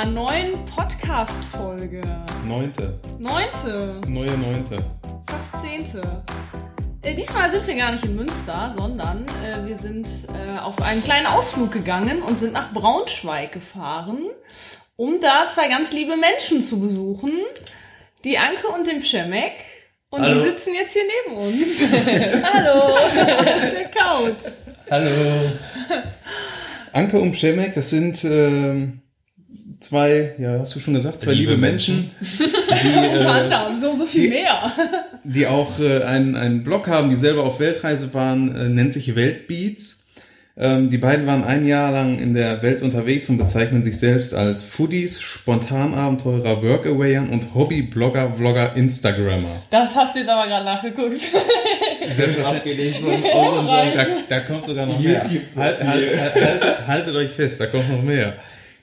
unserer neuen Podcast-Folge. Neunte. Neunte. Neue Neunte. Fast zehnte. Äh, diesmal sind wir gar nicht in Münster, sondern äh, wir sind äh, auf einen kleinen Ausflug gegangen und sind nach Braunschweig gefahren, um da zwei ganz liebe Menschen zu besuchen. Die Anke und den Pschemek. Und Hallo. die sitzen jetzt hier neben uns. Hallo. Auf der Couch. Hallo. Anke und Przemek, das sind ähm, zwei, ja, hast du schon gesagt, zwei liebe, Liebe Menschen, die, Unter äh, anderem so, so viel die- mehr. die auch äh, einen, einen Blog haben, die selber auf Weltreise waren, äh, nennt sich Weltbeats. Ähm, die beiden waren ein Jahr lang in der Welt unterwegs und bezeichnen sich selbst als Foodies, Spontanabenteurer, Workawayer und Hobby-Blogger, Vlogger, Instagrammer. Das hast du jetzt aber gerade nachgeguckt. Sehr abgelehnt von Da, da kommt sogar noch mehr. Halt, halt, halt, haltet, haltet euch fest, da kommt noch mehr.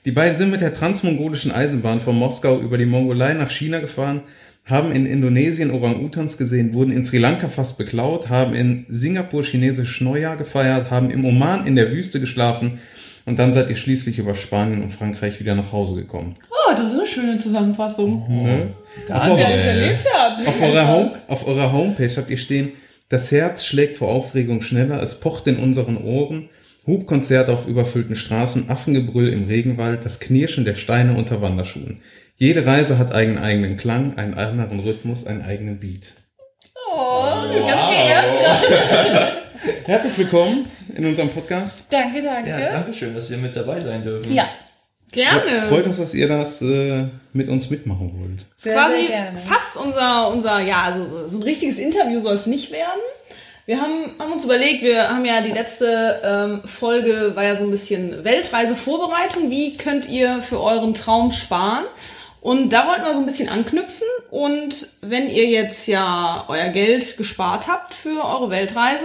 Die beiden sind mit der transmongolischen Eisenbahn von Moskau über die Mongolei nach China gefahren, haben in Indonesien Orang-Utans gesehen, wurden in Sri Lanka fast beklaut, haben in Singapur chinesisch Neujahr gefeiert, haben im Oman in der Wüste geschlafen und dann seid ihr schließlich über Spanien und Frankreich wieder nach Hause gekommen. Oh, das ist eine schöne Zusammenfassung. Ne? Da Auf alles erlebt hat. Auf eurer, Home, auf eurer Homepage habt ihr stehen, das Herz schlägt vor Aufregung schneller, es pocht in unseren Ohren, Hubkonzerte auf überfüllten Straßen, Affengebrüll im Regenwald, das Knirschen der Steine unter Wanderschuhen. Jede Reise hat einen eigenen Klang, einen anderen Rhythmus, einen eigenen Beat. Oh, ganz geehrt. Herzlich willkommen in unserem Podcast. Danke, danke. Ja, danke schön, dass wir mit dabei sein dürfen. Ja, gerne. Freut uns, dass ihr das äh, mit uns mitmachen wollt. Sehr, Quasi sehr gerne. fast unser, unser, ja, also so, so ein richtiges Interview soll es nicht werden. Wir haben, haben uns überlegt, wir haben ja die letzte ähm, Folge, war ja so ein bisschen Weltreisevorbereitung. Wie könnt ihr für euren Traum sparen? Und da wollten wir so ein bisschen anknüpfen. Und wenn ihr jetzt ja euer Geld gespart habt für eure Weltreise,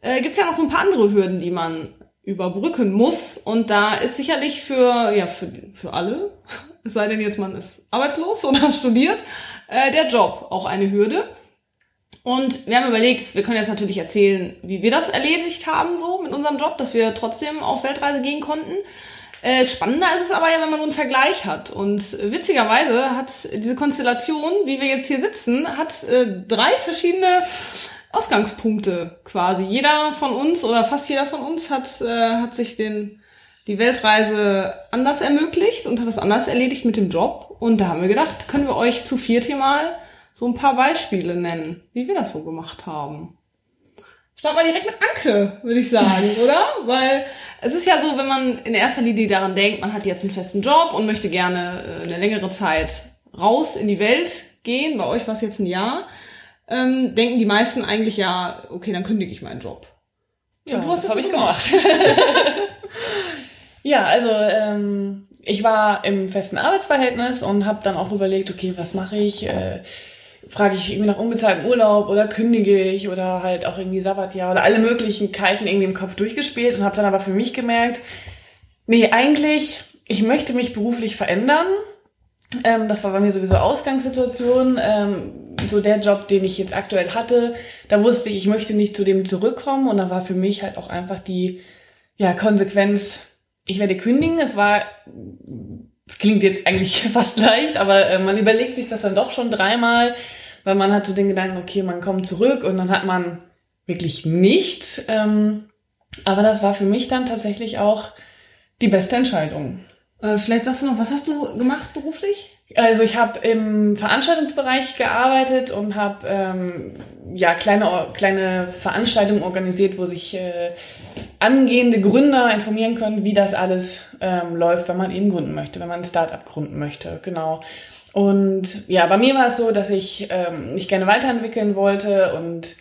äh, gibt's ja noch so ein paar andere Hürden, die man überbrücken muss. Und da ist sicherlich für, ja, für, für alle, es sei denn jetzt man ist arbeitslos oder studiert, äh, der Job auch eine Hürde. Und wir haben überlegt, wir können jetzt natürlich erzählen, wie wir das erledigt haben, so mit unserem Job, dass wir trotzdem auf Weltreise gehen konnten. Äh, spannender ist es aber ja, wenn man so einen Vergleich hat. Und witzigerweise hat diese Konstellation, wie wir jetzt hier sitzen, hat äh, drei verschiedene Ausgangspunkte quasi. Jeder von uns oder fast jeder von uns hat, äh, hat sich den, die Weltreise anders ermöglicht und hat das anders erledigt mit dem Job. Und da haben wir gedacht, können wir euch zu viert hier mal so ein paar Beispiele nennen, wie wir das so gemacht haben. Starten wir direkt mit Anke, würde ich sagen, oder? Weil es ist ja so, wenn man in erster Linie daran denkt, man hat jetzt einen festen Job und möchte gerne äh, eine längere Zeit raus in die Welt gehen, bei euch war es jetzt ein Jahr, ähm, denken die meisten eigentlich ja, okay, dann kündige ich meinen Job. Ja, Und du hast das es habe ich gemacht. ja, also ähm, ich war im festen Arbeitsverhältnis und habe dann auch überlegt, okay, was mache ich? Äh, Frage ich irgendwie nach unbezahltem Urlaub oder kündige ich oder halt auch irgendwie Sabbatjahr oder alle Möglichkeiten irgendwie im Kopf durchgespielt und habe dann aber für mich gemerkt, nee, eigentlich, ich möchte mich beruflich verändern. Ähm, das war bei mir sowieso Ausgangssituation. Ähm, so der Job, den ich jetzt aktuell hatte, da wusste ich, ich möchte nicht zu dem zurückkommen. Und dann war für mich halt auch einfach die ja, Konsequenz, ich werde kündigen. Es war, es klingt jetzt eigentlich fast leicht, aber äh, man überlegt sich das dann doch schon dreimal, weil man hat so den Gedanken, okay, man kommt zurück und dann hat man wirklich nichts. Ähm, aber das war für mich dann tatsächlich auch die beste Entscheidung. Äh, vielleicht sagst du noch, was hast du gemacht beruflich? Also ich habe im Veranstaltungsbereich gearbeitet und habe ähm, ja kleine kleine Veranstaltungen organisiert, wo sich äh, angehende Gründer informieren können, wie das alles ähm, läuft, wenn man eben gründen möchte, wenn man ein Startup gründen möchte, genau. Und ja, bei mir war es so, dass ich ähm, mich gerne weiterentwickeln wollte und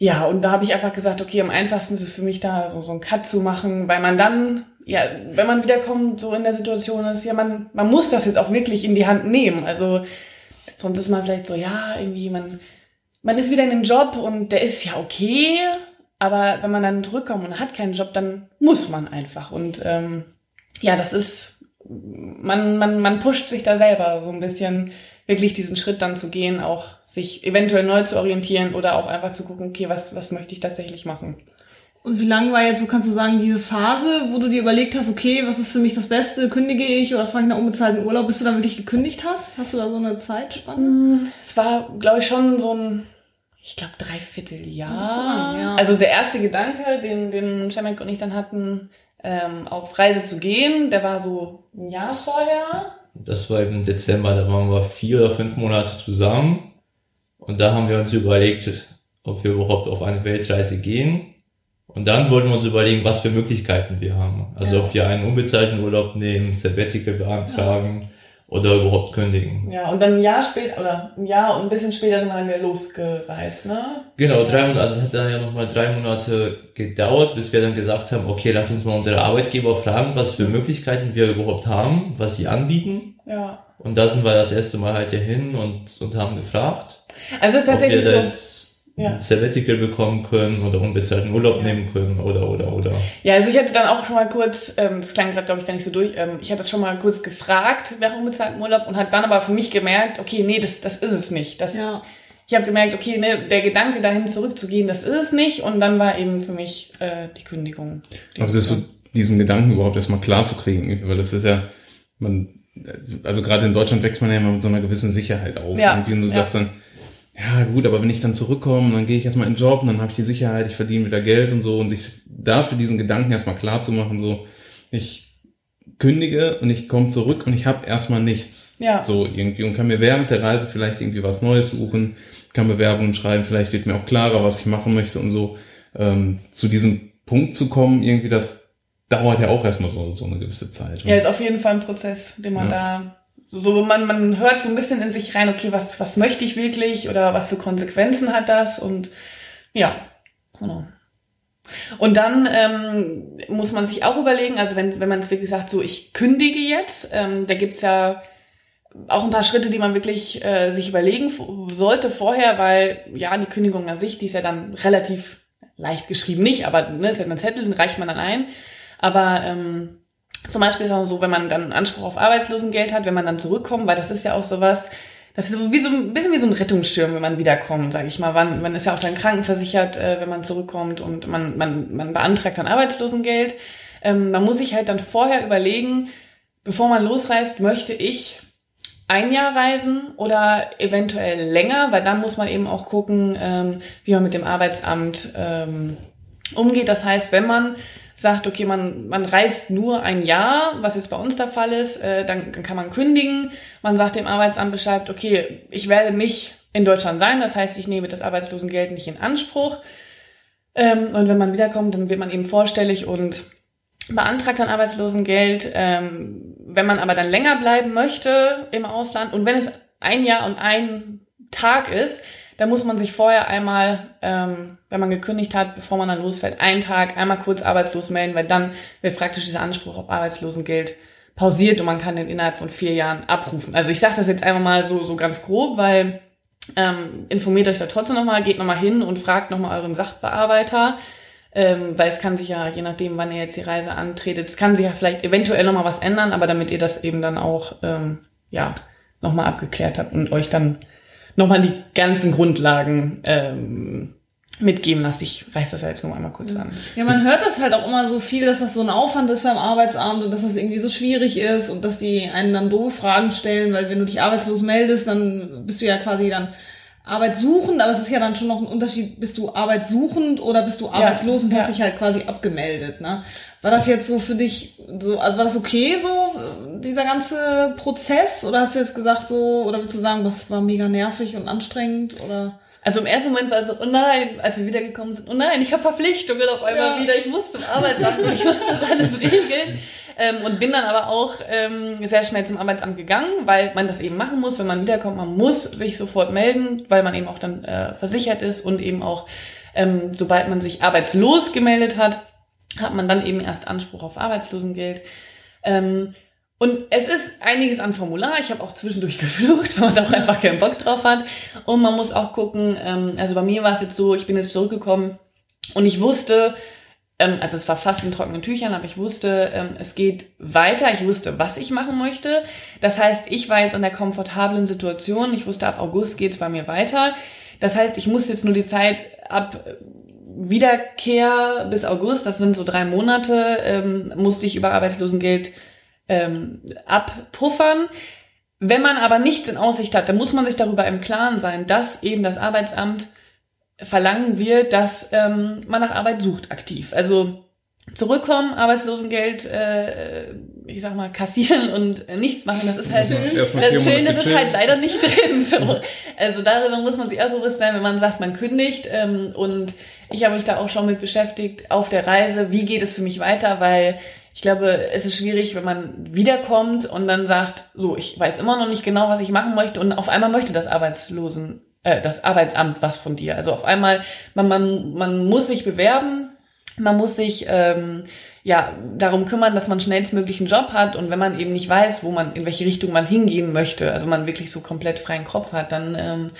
ja, und da habe ich einfach gesagt, okay, am einfachsten ist es für mich da so, so einen Cut zu machen, weil man dann, ja, wenn man wiederkommt, so in der Situation ist, ja, man, man muss das jetzt auch wirklich in die Hand nehmen. Also sonst ist man vielleicht so, ja, irgendwie, man, man ist wieder in einem Job und der ist ja okay, aber wenn man dann zurückkommt und hat keinen Job, dann muss man einfach. Und ähm, ja, das ist, man, man, man pusht sich da selber so ein bisschen wirklich diesen Schritt dann zu gehen, auch sich eventuell neu zu orientieren oder auch einfach zu gucken, okay, was, was möchte ich tatsächlich machen. Und wie lang war jetzt, so kannst du sagen, diese Phase, wo du dir überlegt hast, okay, was ist für mich das Beste, kündige ich oder frage ich nach unbezahlten Urlaub, bis du dann wirklich gekündigt hast? Hast du da so eine Zeitspanne? Es war, glaube ich, schon so ein, ich glaube, Dreivierteljahr. Ja. Also der erste Gedanke, den, den Schemek und ich dann hatten, ähm, auf Reise zu gehen, der war so ein Jahr vorher. Das war im Dezember, da waren wir vier oder fünf Monate zusammen. Und da haben wir uns überlegt, ob wir überhaupt auf eine Weltreise gehen. Und dann wollten wir uns überlegen, was für Möglichkeiten wir haben. Also Ja. ob wir einen unbezahlten Urlaub nehmen, Sabbatical beantragen oder überhaupt kündigen. Ja, und dann ein Jahr später, oder ein Jahr und ein bisschen später sind wir dann losgereist, ne? Genau, drei Monate, also es hat dann ja nochmal drei Monate gedauert, bis wir dann gesagt haben, okay, lass uns mal unsere Arbeitgeber fragen, was für Möglichkeiten wir überhaupt haben, was sie anbieten. Ja. Und da sind wir das erste Mal halt hier hin und, und haben gefragt, Also es ist tatsächlich so. Ja. ein Sabbatical bekommen können oder unbezahlten Urlaub Ja. nehmen können oder, oder, oder. Ja, also ich hatte dann auch schon mal kurz, ähm, das klang gerade, glaube ich, gar nicht so durch, ähm, ich hatte das schon mal kurz gefragt nach unbezahltem Urlaub und hat dann aber für mich gemerkt, okay, nee, das, das ist es nicht. Das, Ja. Ich habe gemerkt, okay, ne, der Gedanke dahin zurückzugehen, das ist es nicht. Und dann war eben für mich äh, die Kündigung. Die Aber es ist so, diesen Gedanken überhaupt erstmal klar zu kriegen, weil das ist ja, man, also gerade in Deutschland wächst man ja immer mit so einer gewissen Sicherheit auf. Ja, Irgendwie, und ja. sagst dann, ja gut, aber wenn ich dann zurückkomme, dann gehe ich erstmal in den Job und dann habe ich die Sicherheit, ich verdiene wieder Geld und so und sich dafür diesen Gedanken erstmal klar zu machen, so, ich kündige und ich komme zurück und ich habe erstmal nichts. Ja. So irgendwie und kann mir während der Reise vielleicht irgendwie was Neues suchen, kann Bewerbungen schreiben, vielleicht wird mir auch klarer, was ich machen möchte und so. Ähm, zu diesem Punkt zu kommen, irgendwie, das dauert ja auch erstmal so, so eine gewisse Zeit. Ja, ist auf jeden Fall ein Prozess, den man da so, man, man hört so ein bisschen in sich rein, okay, was, was möchte ich wirklich oder was für Konsequenzen hat das und ja, genau. Und dann ähm, muss man sich auch überlegen, also wenn, wenn man es wirklich sagt, so ich kündige jetzt, ähm, da gibt's ja auch ein paar Schritte, die man wirklich äh, sich überlegen sollte vorher, weil ja, die Kündigung an sich, die ist ja dann relativ leicht geschrieben, nicht, aber ne, ist ja ein Zettel, den reicht man dann ein. Aber ähm, zum Beispiel ist auch so, wenn man dann Anspruch auf Arbeitslosengeld hat, wenn man dann zurückkommt, weil das ist ja auch sowas, das ist so wie so ein bisschen wie so ein Rettungsschirm, wenn man wiederkommt, sage ich mal. Man, man ist ja auch dann krankenversichert, äh, wenn man zurückkommt und man, man, man beantragt dann Arbeitslosengeld. Ähm, man muss sich halt dann vorher überlegen, bevor man losreist, möchte ich ein Jahr reisen oder eventuell länger, weil dann muss man eben auch gucken, ähm, wie man mit dem Arbeitsamt ähm, umgeht. Das heißt, wenn man sagt, okay, man, man reist nur ein Jahr, was jetzt bei uns der Fall ist, äh, dann, dann kann man kündigen. Man sagt dem Arbeitsamt Bescheid, okay, ich werde nicht in Deutschland sein, das heißt, ich nehme das Arbeitslosengeld nicht in Anspruch. Ähm, und wenn man wiederkommt, dann wird man eben vorstellig und beantragt dann Arbeitslosengeld. Ähm, wenn man aber dann länger bleiben möchte im Ausland und wenn es ein Jahr und ein Tag ist, dann muss man sich vorher einmal, ähm, wenn man gekündigt hat, bevor man dann losfährt, einen Tag einmal kurz arbeitslos melden, weil dann wird praktisch dieser Anspruch auf Arbeitslosengeld pausiert und man kann den innerhalb von vier Jahren abrufen. Also ich sage das jetzt einfach mal so, so ganz grob, weil ähm, informiert euch da trotzdem nochmal, geht nochmal hin und fragt nochmal euren Sachbearbeiter, ähm, weil es kann sich ja, je nachdem, wann ihr jetzt die Reise antretet, es kann sich ja vielleicht eventuell nochmal was ändern, aber damit ihr das eben dann auch, ähm, ja, nochmal abgeklärt habt und euch dann nochmal die ganzen Grundlagen ähm, mitgeben lasst. Ich reiß das ja jetzt nur einmal kurz an. Ja, man hört das halt auch immer so viel, dass das so ein Aufwand ist beim Arbeitsamt und dass das irgendwie so schwierig ist und dass die einen dann doofe Fragen stellen, weil wenn du dich arbeitslos meldest, dann bist du ja quasi dann arbeitssuchend, aber es ist ja dann schon noch ein Unterschied, bist du arbeitssuchend oder bist du arbeitslos und hast ja. dich halt quasi abgemeldet, ne? War das jetzt so für dich so, also war das okay so, dieser ganze Prozess? Oder hast du jetzt gesagt so, oder willst du sagen, das war mega nervig und anstrengend oder? Also im ersten Moment war es so, oh nein, als wir wiedergekommen sind, oh nein, ich habe Verpflichtungen auf einmal Ja. wieder, ich muss zum Arbeitsamt und ich muss das alles regeln. Ähm, und bin dann aber auch ähm, sehr schnell zum Arbeitsamt gegangen, weil man das eben machen muss, wenn man wiederkommt, man muss sich sofort melden, weil man eben auch dann äh, versichert ist und eben auch, ähm, sobald man sich arbeitslos gemeldet hat, hat man dann eben erst Anspruch auf Arbeitslosengeld. Ähm, und es ist einiges an Formular. Ich habe auch zwischendurch geflucht, weil man da auch einfach keinen Bock drauf hat. Und man muss auch gucken, ähm, also bei mir war es jetzt so, ich bin jetzt zurückgekommen und ich wusste, ähm, also es war fast in trockenen Tüchern, aber ich wusste, ähm, es geht weiter. Ich wusste, was ich machen möchte. Das heißt, ich war jetzt in der komfortablen Situation. Ich wusste, ab August geht's bei mir weiter. Das heißt, ich muss jetzt nur die Zeit ab Wiederkehr bis August, das sind so drei Monate, ähm, musste ich über Arbeitslosengeld ähm, abpuffern. Wenn man aber nichts in Aussicht hat, dann muss man sich darüber im Klaren sein, dass eben das Arbeitsamt verlangen wird, dass ähm, man nach Arbeit sucht aktiv. Also zurückkommen, Arbeitslosengeld, äh, ich sag mal, kassieren und äh, nichts machen, das ist halt, vier das Chillen, das ist halt leider nicht drin. So. Also darüber muss man sich auch bewusst sein, wenn man sagt, man kündigt. Ähm, und ich habe mich da auch schon mit beschäftigt auf der Reise, wie geht es für mich weiter, weil ich glaube, es ist schwierig, wenn man wiederkommt und dann sagt, so, ich weiß immer noch nicht genau, was ich machen möchte und auf einmal möchte das Arbeitslosen, äh, das Arbeitsamt was von dir. Also auf einmal, man, man, man muss sich bewerben, man muss sich ähm, ja darum kümmern, dass man schnellstmöglich einen Job hat und wenn man eben nicht weiß, wo man in welche Richtung man hingehen möchte, also man wirklich so komplett freien Kopf hat, dann ähm,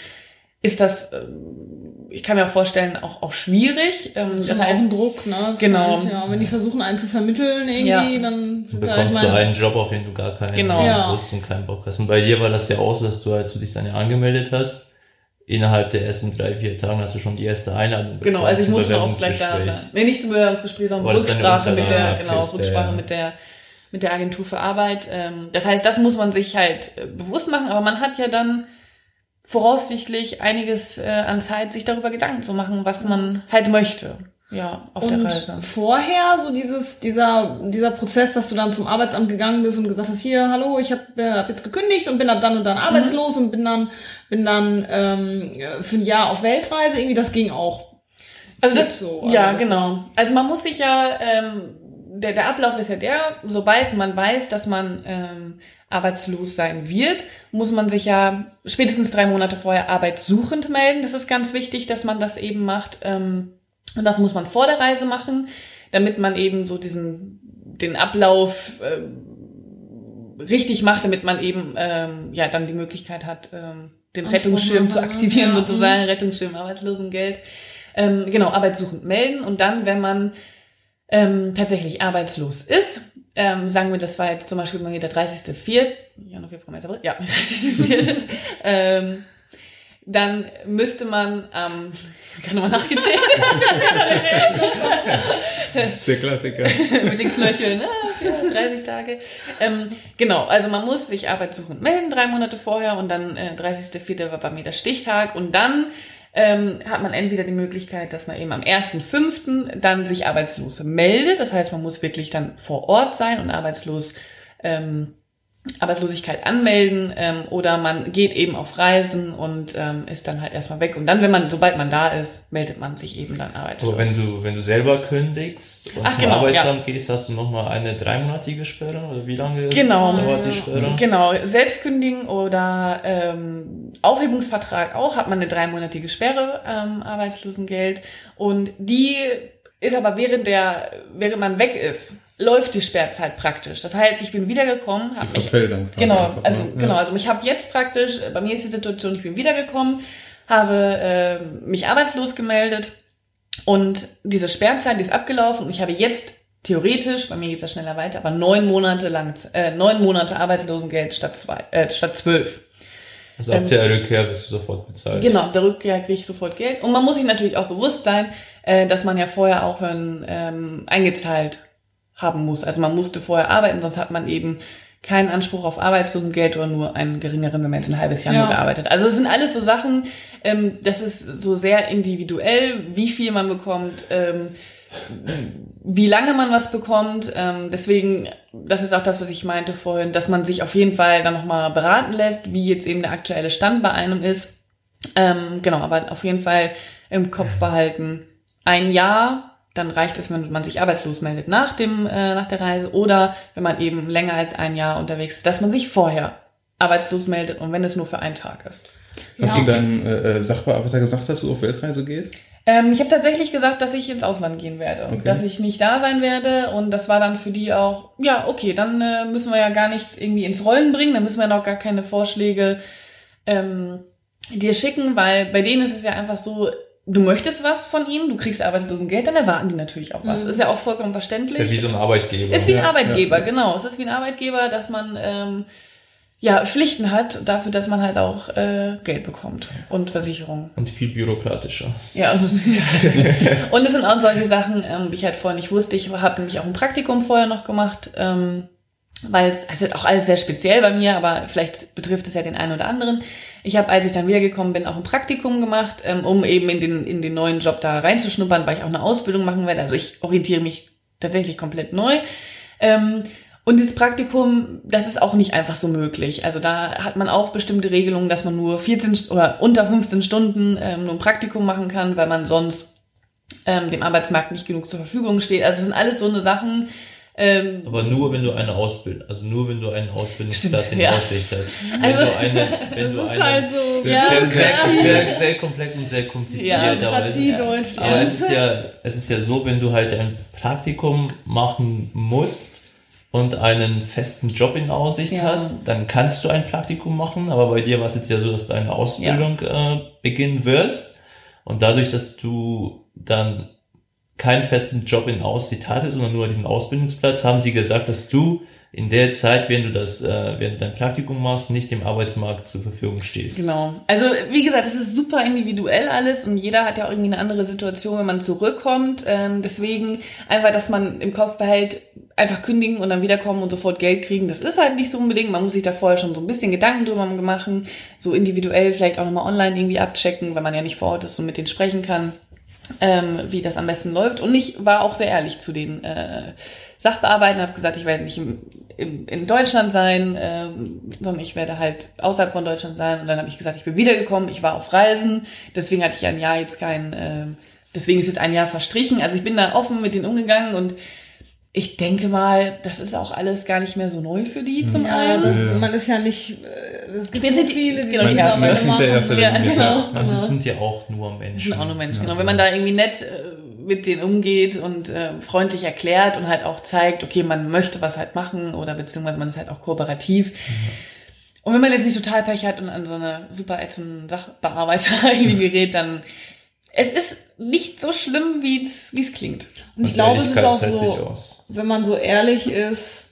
ist das, äh, ich kann mir auch vorstellen, auch auch schwierig. Ähm, Das das ist auch heißt, ein Druck, ne? Genau. Ja, wenn die versuchen, einen zu vermitteln irgendwie, Ja. dann Du sind da bekommst ich du mein- einen Job, auf den du gar keinen Genau. Ja. Lust und keinen Bock hast. Und bei dir war das ja auch so, dass du, als du dich dann ja angemeldet hast, innerhalb der ersten drei, vier Tagen hast du schon die erste Einladung. Genau, also ich musste auch gleich da sein. Nee, nicht zum Bewerbungsgespräch, sondern Rücksprache mit der, genau, Rücksprache mit der, mit der Agentur für Arbeit. Ähm, das heißt, das muss man sich halt äh, bewusst machen, aber man hat ja dann voraussichtlich einiges äh, an Zeit, sich darüber Gedanken zu machen, was man halt möchte. Ja, auf und der Reise. vorher so dieses dieser dieser Prozess, dass du dann zum Arbeitsamt gegangen bist und gesagt hast, hier, hallo, ich habe hab jetzt gekündigt und bin ab dann und dann arbeitslos und bin dann bin dann ähm, für ein Jahr auf Weltreise. Irgendwie das ging auch. Also das, so. ja, Also genau. Also man muss sich ja, ähm, der, der Ablauf ist ja der, sobald man weiß, dass man ähm, arbeitslos sein wird, muss man sich ja spätestens drei Monate vorher arbeitssuchend melden. Das ist ganz wichtig, dass man das eben macht. Ähm, und das muss man vor der Reise machen, damit man eben so diesen, den Ablauf äh, richtig macht, damit man eben ähm, ja dann die Möglichkeit hat, ähm, den Anspruch Rettungsschirm zu aktivieren, ja. sozusagen, Rettungsschirm, Arbeitslosengeld. Ähm, genau, arbeitssuchend melden und dann, wenn man ähm, tatsächlich arbeitslos ist, ähm, sagen wir, das war jetzt zum Beispiel mal der 30.04., Januar, Februar, März, April, ja, 30.04., ähm, dann müsste man am, kann nochmal nachgezählt, Das ist der Klassiker. mit den Knöcheln, ah, 30 Tage. Ähm, genau, also man muss sich arbeitssuchend melden, drei Monate vorher und dann äh, 30.04. war bei mir der Stichtag und dann ähm, hat man entweder die Möglichkeit, dass man eben am 1.05. dann sich arbeitslos meldet, das heißt, man muss wirklich dann vor Ort sein und arbeitslos ähm, Arbeitslosigkeit anmelden ähm, oder man geht eben auf Reisen und ähm, ist dann halt erstmal weg. Und dann, wenn man, sobald man da ist, meldet man sich eben dann arbeitslos. Aber wenn du, wenn du selber kündigst und Ach, zum genau, Arbeitsamt gehst, hast du nochmal eine dreimonatige Sperre oder wie lange ist- Genau. dauert die Sperre? Genau, Selbstkündigen oder ähm, Aufhebungsvertrag auch, hat man eine dreimonatige Sperre ähm, Arbeitslosengeld und die ist aber während der, während man weg ist, läuft die Sperrzeit praktisch. Das heißt, ich bin wiedergekommen, habe mich dann Genau, einfach, also ne? genau, Ja. also ich habe jetzt praktisch, bei mir ist die Situation, ich bin wiedergekommen, habe äh, mich arbeitslos gemeldet und diese Sperrzeit die ist abgelaufen und ich habe jetzt theoretisch, bei mir geht es ja schneller weiter, aber neun Monate lang, äh, neun Monate Arbeitslosengeld statt zwei, äh, statt zwölf. Also ab der Rückkehr wirst du sofort bezahlt. Genau, ab der Rückkehr kriege ich sofort Geld. Und man muss sich natürlich auch bewusst sein, äh, dass man ja vorher auch ähm, ähm, eingezahlt haben muss. Also man musste vorher arbeiten, sonst hat man eben keinen Anspruch auf Arbeitslosengeld oder nur einen geringeren, wenn man jetzt ein halbes Jahr Ja. nur gearbeitet. Also es sind alles so Sachen, ähm, das ist so sehr individuell, wie viel man bekommt, ähm, wie lange man was bekommt. Ähm, deswegen, das ist auch das, was ich meinte vorhin, dass man sich auf jeden Fall dann nochmal beraten lässt, wie jetzt eben der aktuelle Stand bei einem ist. Ähm, genau, aber auf jeden Fall im Kopf behalten, ein Jahr, dann reicht es, wenn man sich arbeitslos meldet nach dem, äh, nach der Reise oder wenn man eben länger als ein Jahr unterwegs ist, dass man sich vorher arbeitslos meldet und wenn es nur für einen Tag ist. Hast Ja. du deinem äh, äh, Sachbearbeiter gesagt, dass du auf Weltreise gehst? Ähm, ich habe tatsächlich gesagt, dass ich ins Ausland gehen werde, Okay. dass ich nicht da sein werde und das war dann für die auch, ja, okay, dann äh, müssen wir ja gar nichts irgendwie ins Rollen bringen, dann müssen wir noch gar keine Vorschläge ähm, dir schicken, weil bei denen ist es ja einfach so, du möchtest was von ihnen, du kriegst Arbeitslosengeld, dann erwarten die natürlich auch was. Mhm. Ist ja auch vollkommen ist verständlich. ja wie so ein Arbeitgeber. Ist wie ein Ja, Arbeitgeber, ja. genau. Es ist wie ein Arbeitgeber, dass man ähm, ja, Pflichten hat, dafür, dass man halt auch äh, Geld bekommt und Versicherung. Und viel bürokratischer. Ja, und es sind auch solche Sachen, ähm, wie ich halt vorhin nicht wusste. Ich habe nämlich auch ein Praktikum vorher noch gemacht, ähm, weil es also auch alles sehr speziell bei mir, aber vielleicht betrifft es ja den einen oder anderen. Ich habe, als ich dann wiedergekommen bin, auch ein Praktikum gemacht, ähm, um eben in den, in den neuen Job da reinzuschnuppern, weil ich auch eine Ausbildung machen werde. Also ich orientiere mich tatsächlich komplett neu. Ähm, und dieses Praktikum, das ist auch nicht einfach so möglich. Also da hat man auch bestimmte Regelungen, dass man nur 14 oder unter 15 Stunden ähm, nur ein Praktikum machen kann, weil man sonst ähm, dem Arbeitsmarkt nicht genug zur Verfügung steht. Also es sind alles so eine Sachen. Ähm, Aber nur wenn du eine Ausbildung, also nur wenn du einen Ausbildungsplatz Stimmt, in ja. Aussicht hast. Wenn Also- du eine, wenn du Das ist eine, halt so Sehr- Ja, sehr, sehr, sehr, sehr, komplex und sehr kompliziert. Ja, aber es ist, aber es ist ja, es ist ja so, wenn du halt ein Praktikum machen musst und einen festen Job in Aussicht Ja. hast, dann kannst du ein Praktikum machen. Aber bei dir war es jetzt ja so, dass du eine Ausbildung äh, beginnen wirst. Und dadurch, dass du dann keinen festen Job in Aussicht hattest, sondern nur diesen Ausbildungsplatz, haben sie gesagt, dass du in der Zeit, während du das, äh, während dein Praktikum machst, nicht dem Arbeitsmarkt zur Verfügung stehst. Genau. Also wie gesagt, es ist super individuell alles und jeder hat ja auch irgendwie eine andere Situation, wenn man zurückkommt. Ähm, deswegen einfach, dass man im Kopf behält, einfach kündigen und dann wiederkommen und sofort Geld kriegen. Das ist halt nicht so unbedingt. Man muss sich da vorher schon so ein bisschen Gedanken drüber machen, so individuell vielleicht auch nochmal online irgendwie abchecken, wenn man ja nicht vor Ort ist und mit denen sprechen kann, ähm, wie das am besten läuft. Und ich war auch sehr ehrlich zu den äh, Sachbearbeitern, habe gesagt, ich werde nicht im, im, in Deutschland sein, ähm, sondern ich werde halt außerhalb von Deutschland sein. Und dann habe ich gesagt, ich bin wiedergekommen, ich war auf Reisen, deswegen hatte ich ein Jahr jetzt kein, ähm, deswegen ist jetzt ein Jahr verstrichen. Also ich bin da offen mit denen umgegangen und ich denke mal, das ist auch alles gar nicht mehr so neu für die zum Ja, einen. das, Ja. man ist ja nicht, äh, es gibt so viele, die genau, das die Erste. Man nicht der machen. Erste, Ja, genau. Und das sind ja auch nur Menschen. sind auch nur Menschen, genau. Wenn man da irgendwie nett äh, mit denen umgeht und äh, freundlich erklärt und halt auch zeigt, okay, man möchte was halt machen oder beziehungsweise man ist halt auch kooperativ. Und wenn man jetzt nicht total Pech hat und an so eine super ätzenden Sachbearbeiter irgendwie gerät, dann es ist nicht so schlimm, wie es klingt. Und ich glaube, es ist auch so, wenn man so ehrlich ist,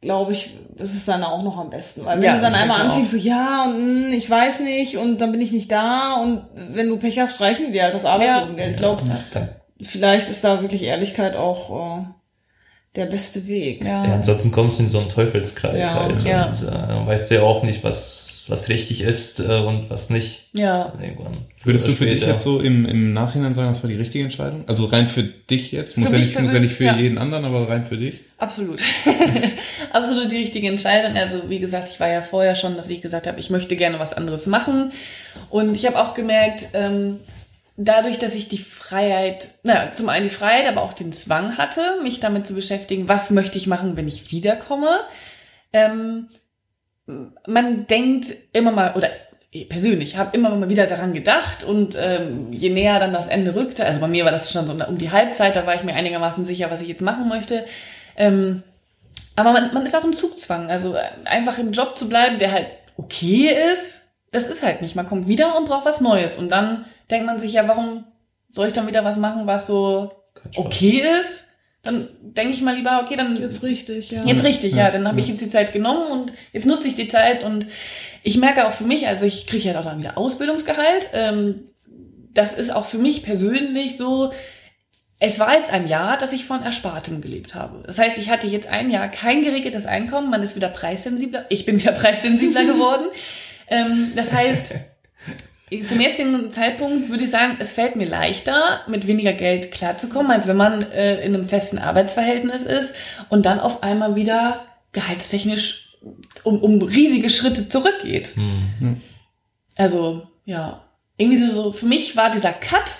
glaube ich, ist es dann auch noch am besten. Weil wenn Ja, du dann einmal auch. anfängst, so, ja, und mh, ich weiß nicht, und dann bin ich nicht da, und wenn du Pech hast, streichen die dir halt das Arbeitslosengeld. Ich glaube, Dann, vielleicht ist da wirklich Ehrlichkeit auch äh, der beste Weg. ja, ansonsten kommst du in so einen Teufelskreis Ja, halt. ja. Und äh, dann weißt du ja auch nicht, was, was richtig ist äh, und was nicht. Ja. Irgendwann. Würdest du für oder dich später. jetzt so im, im Nachhinein sagen, das war die richtige Entscheidung? Also rein für dich jetzt? Muss, Für ja mich nicht, muss ja nicht für ja. jeden anderen, aber rein für dich? Absolut. Absolut die richtige Entscheidung. Also wie gesagt, ich war ja vorher schon, dass ich gesagt habe, ich möchte gerne was anderes machen. Und ich habe auch gemerkt, ähm, dadurch, dass ich die Freiheit, naja, zum einen die Freiheit, aber auch den Zwang hatte, mich damit zu beschäftigen, was möchte ich machen, wenn ich wiederkomme. Ähm, man denkt immer mal, oder ich persönlich habe immer mal wieder daran gedacht und ähm, je näher dann das Ende rückte, also bei mir war das schon so um die Halbzeit, da war ich mir einigermaßen sicher, was ich jetzt machen möchte. Ähm, aber man, man ist auch im Zugzwang, also einfach im Job zu bleiben, der halt okay ist, das ist halt nicht. Man kommt wieder und braucht was Neues und dann denkt man sich ja, warum soll ich dann wieder was machen, was so okay ist? Dann denke ich mal lieber, okay, dann Jetzt richtig, ja. Jetzt richtig, ja. Ja, Dann habe ich jetzt die Zeit genommen und jetzt nutze ich die Zeit und ich merke auch für mich, also ich kriege ja auch dann wieder Ausbildungsgehalt. Ähm, das ist auch für mich persönlich so. Es war jetzt ein Jahr, dass ich von Erspartem gelebt habe. Das heißt, ich hatte jetzt ein Jahr kein geregeltes Einkommen, man ist wieder preissensibler. Ich bin wieder preissensibler geworden. Ähm, das heißt, zum jetzigen Zeitpunkt würde ich sagen, es fällt mir leichter, mit weniger Geld klarzukommen, als wenn man äh, in einem festen Arbeitsverhältnis ist und dann auf einmal wieder gehaltstechnisch um, um riesige Schritte zurückgeht. Hm. Also, ja, irgendwie so, so, für mich war dieser Cut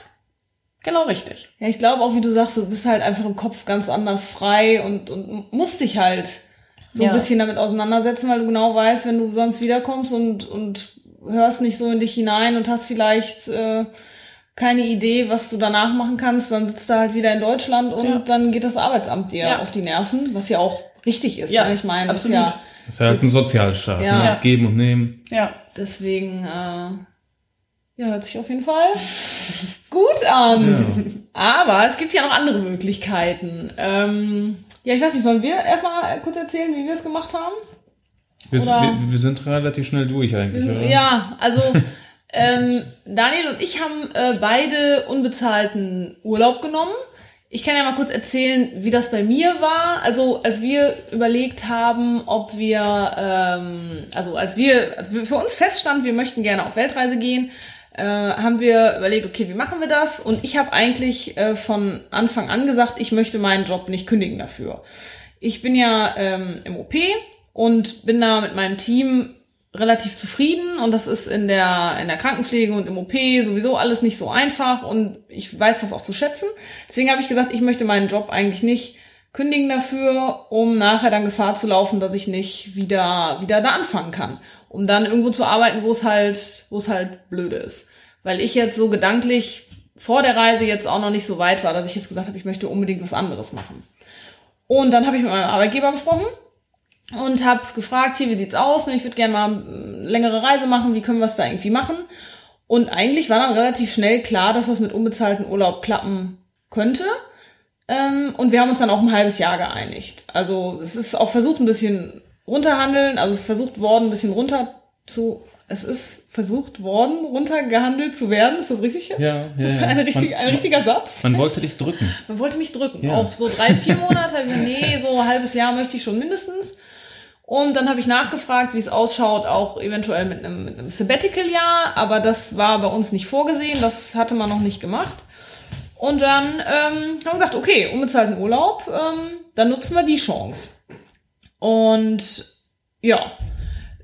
genau richtig. Ja, ich glaube auch, wie du sagst, du bist halt einfach im Kopf ganz anders frei und, und musst dich halt so Ja. ein bisschen damit auseinandersetzen, weil du genau weißt, wenn du sonst wiederkommst und, und hörst nicht so in dich hinein und hast vielleicht äh, keine Idee, was du danach machen kannst, dann sitzt du halt wieder in Deutschland und Ja. dann geht das Arbeitsamt dir Ja. auf die Nerven, was ja auch richtig ist. Ja, ne? Ich meine, das ist absolut. ja Das ist halt ein Sozialstaat. Ja. Ne? Ja. Geben und nehmen. Ja. Deswegen, äh, ja, hört sich auf jeden Fall gut an. Aber es gibt ja noch andere Möglichkeiten. Ähm, ja, ich weiß nicht, sollen wir erstmal kurz erzählen, wie wir es gemacht haben? Wir, wir, wir sind relativ schnell durch eigentlich, oder? Ja, also ähm, Daniel und ich haben äh, beide unbezahlten Urlaub genommen. Ich kann ja mal kurz erzählen, wie das bei mir war. Also als wir überlegt haben, ob wir, ähm, also als wir, als wir für uns feststand, wir möchten gerne auf Weltreise gehen, äh, haben wir überlegt, okay, wie machen wir das? Und ich habe eigentlich äh, von Anfang an gesagt, ich möchte meinen Job nicht kündigen dafür. Ich bin ja ähm, im OP und bin da mit meinem Team relativ zufrieden und das ist in der, in der Krankenpflege und im OP sowieso alles nicht so einfach und ich weiß das auch zu schätzen. Deswegen habe ich gesagt, ich möchte meinen Job eigentlich nicht kündigen dafür, um nachher dann Gefahr zu laufen, dass ich nicht wieder, wieder da anfangen kann. Um dann irgendwo zu arbeiten, wo es halt, wo es halt blöde ist. Weil ich jetzt so gedanklich vor der Reise jetzt auch noch nicht so weit war, dass ich jetzt gesagt habe, ich möchte unbedingt was anderes machen. Und dann habe ich mit meinem Arbeitgeber gesprochen und habe gefragt, hier, wie sieht's aus? Ich würde gerne mal eine längere Reise machen, wie können wir es da irgendwie machen? Und eigentlich war dann relativ schnell klar, dass das mit unbezahlten Urlaub klappen könnte. Ähm, und wir haben uns dann auch ein halbes Jahr geeinigt. Also es ist auch versucht ein bisschen runterhandeln, also es ist versucht worden, ein bisschen runter zu, es ist versucht worden, runtergehandelt zu werden. Ist das richtig? jetzt? Ja, Das ist ja, ja. eine richtig, Man- ein richtiger Satz. Man wollte dich drücken. Man wollte mich drücken. Ja. Auf so drei, vier Monate. Nee, so ein halbes Jahr möchte ich schon mindestens. Und dann habe ich nachgefragt, wie es ausschaut, auch eventuell mit einem, mit einem Sabbatical-Jahr. Aber das war bei uns nicht vorgesehen. Das hatte man noch nicht gemacht. Und dann ähm, haben wir gesagt, okay, unbezahlten Urlaub, ähm, dann nutzen wir die Chance. Und ja,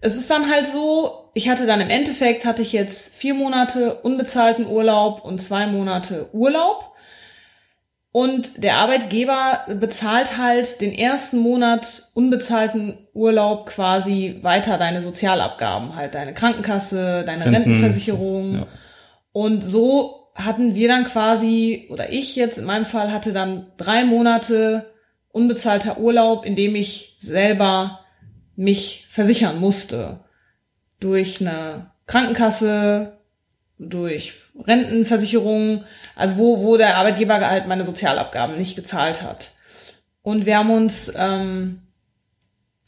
es ist dann halt so, ich hatte dann im Endeffekt, hatte ich jetzt vier Monate unbezahlten Urlaub und zwei Monate Urlaub. Und der Arbeitgeber bezahlt halt den ersten Monat unbezahlten Urlaub quasi weiter deine Sozialabgaben, halt deine Krankenkasse, deine Renten, Rentenversicherung. ja. Und so hatten wir dann quasi, oder ich jetzt in meinem Fall hatte dann drei Monate unbezahlter Urlaub, in dem ich selber mich versichern musste. Durch eine Krankenkasse, durch Rentenversicherung, also wo, wo der Arbeitgeber halt meine Sozialabgaben nicht gezahlt hat. Und wir haben uns, ähm,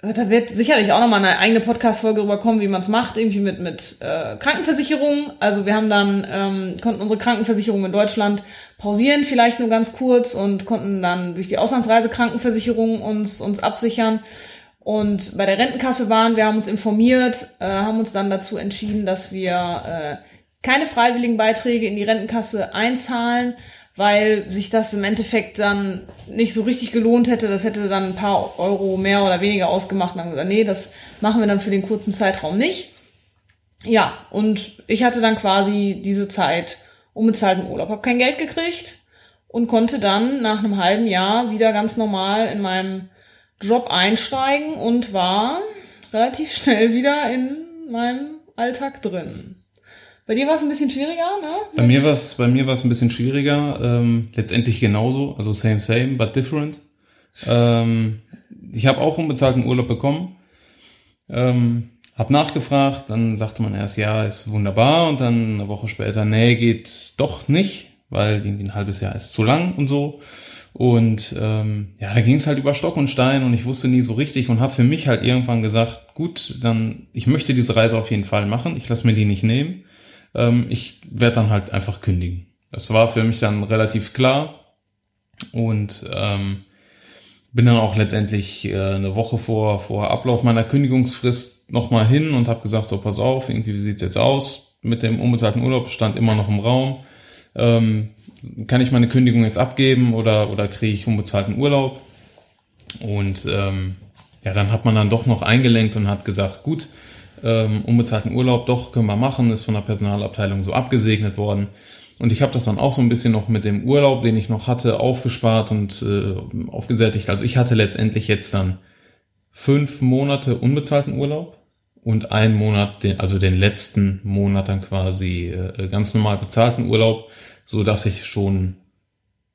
da wird sicherlich auch nochmal eine eigene Podcast-Folge drüber kommen, wie man es macht, irgendwie mit, mit äh, Krankenversicherung. Also wir haben dann, ähm, konnten unsere Krankenversicherung in Deutschland pausieren, vielleicht nur ganz kurz und konnten dann durch die Auslandsreise Krankenversicherung uns, uns absichern. Und bei der Rentenkasse waren, wir haben uns informiert, äh, haben uns dann dazu entschieden, dass wir äh, keine freiwilligen Beiträge in die Rentenkasse einzahlen, weil sich das im Endeffekt dann nicht so richtig gelohnt hätte. Das hätte dann ein paar Euro mehr oder weniger ausgemacht. Und dann gesagt, nee, das machen wir dann für den kurzen Zeitraum nicht. Ja, und ich hatte dann quasi diese Zeit unbezahlten Urlaub, habe kein Geld gekriegt und konnte dann nach einem halben Jahr wieder ganz normal in meinem Job einsteigen und war relativ schnell wieder in meinem Alltag drin. Bei dir war es ein bisschen schwieriger, ne? Bei mir war es bei mir war es ein bisschen schwieriger. Ähm, letztendlich genauso, also same same, but different. Ähm, ich habe auch unbezahlten Urlaub bekommen. Ähm, hab nachgefragt, dann sagte man erst, ja, ist wunderbar und dann eine Woche später, nee, geht doch nicht, weil irgendwie ein halbes Jahr ist zu lang und so. Und ähm, ja, da ging es halt über Stock und Stein und ich wusste nie so richtig und habe für mich halt irgendwann gesagt, gut, dann ich möchte diese Reise auf jeden Fall machen, ich lasse mir die nicht nehmen ähm, ich werde dann halt einfach kündigen. Das war für mich dann relativ klar und ähm, bin dann auch letztendlich äh, eine Woche vor, vor Ablauf meiner Kündigungsfrist nochmal hin und habe gesagt, so pass auf, irgendwie wie sieht's jetzt aus mit dem unbezahlten Urlaub, stand immer noch im Raum. Ähm, kann ich meine Kündigung jetzt abgeben oder, oder kriege ich unbezahlten Urlaub? Und ähm, ja, dann hat man dann doch noch eingelenkt und hat gesagt, gut, ähm, unbezahlten Urlaub, doch, können wir machen, ist von der Personalabteilung so abgesegnet worden. Und ich habe das dann auch so ein bisschen noch mit dem Urlaub, den ich noch hatte, aufgespart und äh, aufgesättigt. Also ich hatte letztendlich jetzt dann fünf Monate unbezahlten Urlaub und einen Monat, den, also den letzten Monat dann quasi äh, ganz normal bezahlten Urlaub, so dass ich schon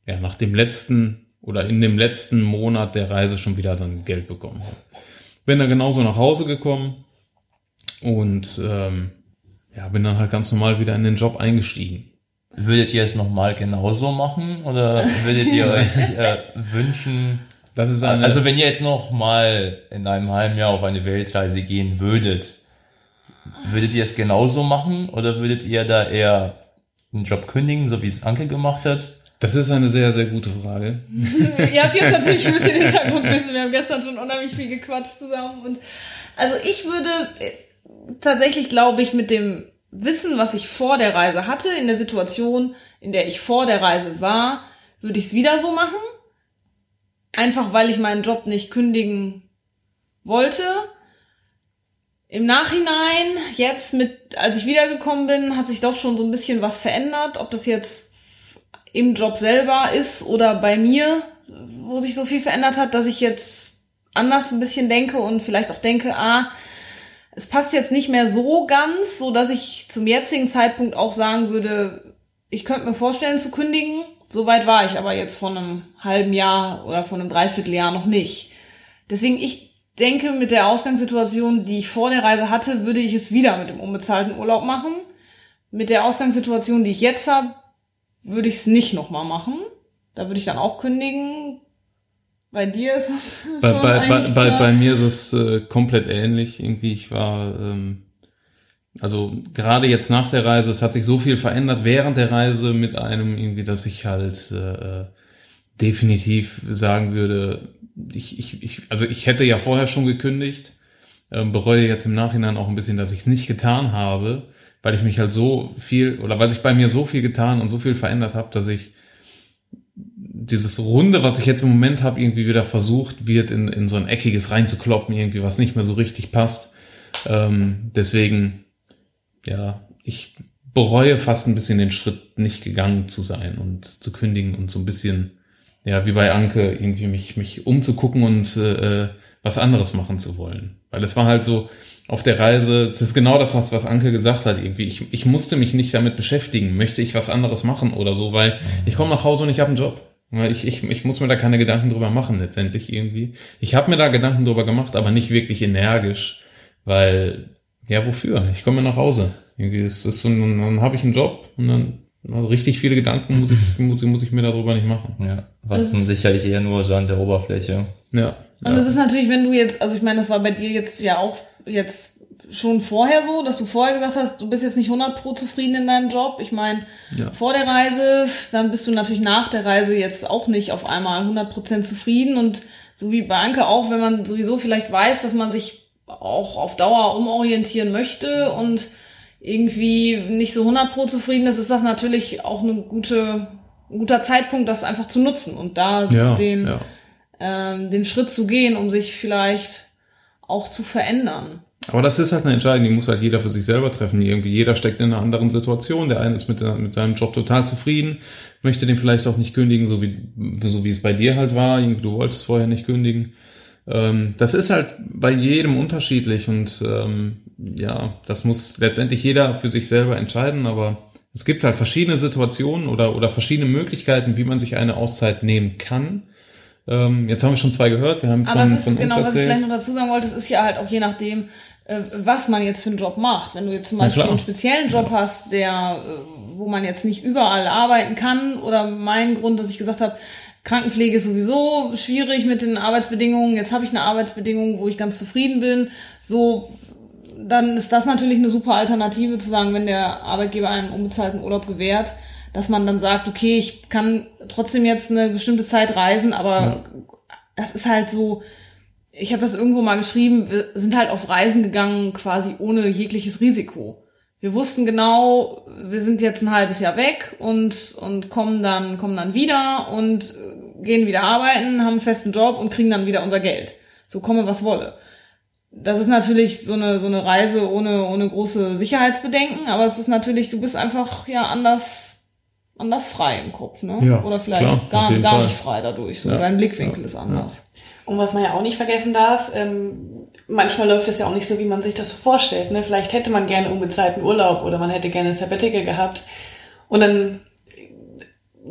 ja nach dem letzten oder in dem letzten Monat der Reise schon wieder dann Geld bekommen habe. Bin dann genauso nach Hause gekommen und ähm, ja, bin dann halt ganz normal wieder in den Job eingestiegen. Würdet ihr es nochmal genauso machen oder würdet ihr euch äh, wünschen, Das ist eine, Also wenn ihr jetzt noch mal in einem halben Jahr auf eine Weltreise gehen würdet, würdet ihr es genauso machen oder würdet ihr da eher einen Job kündigen, so wie es Anke gemacht hat? das ist eine sehr, sehr gute Frage. Ihr habt jetzt natürlich ein bisschen Hintergrundwissen. Wir haben gestern schon unheimlich viel gequatscht zusammen. Und also ich würde tatsächlich, glaube ich, mit dem Wissen, was ich vor der Reise hatte, in der Situation, in der ich vor der Reise war, würde ich es wieder so machen. Einfach weil ich meinen Job nicht kündigen wollte. Im Nachhinein, jetzt mit, als ich wiedergekommen bin, hat sich doch schon so ein bisschen was verändert. Ob das jetzt im Job selber ist oder bei mir, wo sich so viel verändert hat, dass ich jetzt anders ein bisschen denke und vielleicht auch denke, ah, es passt jetzt nicht mehr so ganz, so dass ich zum jetzigen Zeitpunkt auch sagen würde, ich könnte mir vorstellen zu kündigen. Soweit war ich aber jetzt von einem halben Jahr oder von einem Dreivierteljahr noch nicht. Deswegen, ich denke, mit der Ausgangssituation, die ich vor der Reise hatte, würde ich es wieder mit dem unbezahlten Urlaub machen. Mit der Ausgangssituation, die ich jetzt habe, würde ich es nicht nochmal machen. Da würde ich dann auch kündigen. Bei dir ist es Bei, schon bei, bei, bei, bei mir ist es äh, komplett ähnlich. Irgendwie, ich war, ähm, also gerade jetzt nach der Reise, es hat sich so viel verändert während der Reise mit einem irgendwie, dass ich halt äh, definitiv sagen würde, ich, ich, ich, also ich hätte ja vorher schon gekündigt, ähm, bereue jetzt im Nachhinein auch ein bisschen, dass ich es nicht getan habe, weil ich mich halt so viel oder weil sich bei mir so viel getan und so viel verändert habe, dass ich dieses Runde, was ich jetzt im Moment habe, irgendwie wieder versucht wird, in, in so ein eckiges reinzukloppen, irgendwie, was nicht mehr so richtig passt. Ähm, deswegen, ja, ich bereue fast ein bisschen den Schritt, nicht gegangen zu sein und zu kündigen und so ein bisschen, ja, wie bei Anke, irgendwie mich, mich umzugucken und äh, was anderes machen zu wollen. Weil es war halt so, auf der Reise, es ist genau das, was, was Anke gesagt hat, irgendwie. Ich, ich musste mich nicht damit beschäftigen, möchte ich was anderes machen oder so, weil ich komme nach Hause und ich habe einen Job. Ja, Ich, ich, ich muss mir da keine Gedanken drüber machen, letztendlich irgendwie. Ich habe mir da Gedanken drüber gemacht, aber nicht wirklich energisch, weil, ja, wofür? Ich komme nach Hause. Irgendwie ist es so, dann, dann habe ich einen Job und dann also richtig viele Gedanken muss ich, muss, ich- muss ich mir darüber nicht machen. Ja. Was dann sicherlich eher nur so an der Oberfläche. Ja. Und ja. es ist natürlich, wenn du jetzt, also ich meine, das war bei dir jetzt ja auch jetzt schon vorher so, dass du vorher gesagt hast, du bist jetzt nicht 100 pro zufrieden in deinem Job. Ich meine, Ja. vor der Reise, dann bist du natürlich nach der Reise jetzt auch nicht auf einmal 100 Prozent zufrieden und so wie bei Anke auch, wenn man sowieso vielleicht weiß, dass man sich auch auf Dauer umorientieren möchte und irgendwie nicht so 100 pro zufrieden ist, ist das natürlich auch eine gute, ein guter Zeitpunkt, das einfach zu nutzen und da ja, den, ja. ähm, den Schritt zu gehen, um sich vielleicht auch zu verändern. Aber das ist halt eine Entscheidung, die muss halt jeder für sich selber treffen. Irgendwie jeder steckt in einer anderen Situation. Der eine ist mit, mit seinem Job total zufrieden, möchte den vielleicht auch nicht kündigen, so wie, so wie es bei dir halt war. Irgendwie, Du wolltest vorher nicht kündigen. Ähm, das ist halt bei jedem unterschiedlich und ähm, ja, das muss letztendlich jeder für sich selber entscheiden, aber es gibt halt verschiedene Situationen oder, oder verschiedene Möglichkeiten, wie man sich eine Auszeit nehmen kann. Ähm, jetzt haben wir schon zwei gehört, wir haben Aber von, von genau, uns was ich vielleicht noch dazu sagen wollte, es ist ja halt auch je nachdem, was man jetzt für einen Job macht. Wenn du jetzt zum Beispiel einen speziellen Job hast, der, äh, wo man jetzt nicht überall arbeiten kann, oder mein Grund, dass ich gesagt habe, Krankenpflege ist sowieso schwierig mit den Arbeitsbedingungen. Jetzt habe ich eine Arbeitsbedingung, wo ich ganz zufrieden bin. So, dann ist das natürlich eine super Alternative zu sagen, wenn der Arbeitgeber einen unbezahlten Urlaub gewährt, dass man dann sagt, okay, ich kann trotzdem jetzt eine bestimmte Zeit reisen, aber das ist halt so, ich habe das irgendwo mal geschrieben, wir sind halt auf Reisen gegangen, quasi ohne jegliches Risiko. Wir wussten genau, wir sind jetzt ein halbes Jahr weg und, und kommen dann, kommen dann wieder und äh, gehen wieder arbeiten, haben einen festen Job und kriegen dann wieder unser Geld. So komme, was wolle. Das ist natürlich so eine, so eine Reise ohne, ohne große Sicherheitsbedenken, aber es ist natürlich, du bist einfach ja anders, anders frei im Kopf, ne? Ja, Oder vielleicht klar, gar, gar Fall. nicht frei dadurch. So Ja, dein Blickwinkel ja, ist anders. Und was man ja auch nicht vergessen darf, ähm, manchmal läuft es ja auch nicht so, wie man sich das so vorstellt. Ne? Vielleicht hätte man gerne unbezahlten Urlaub oder man hätte gerne Sabbatical gehabt. Und dann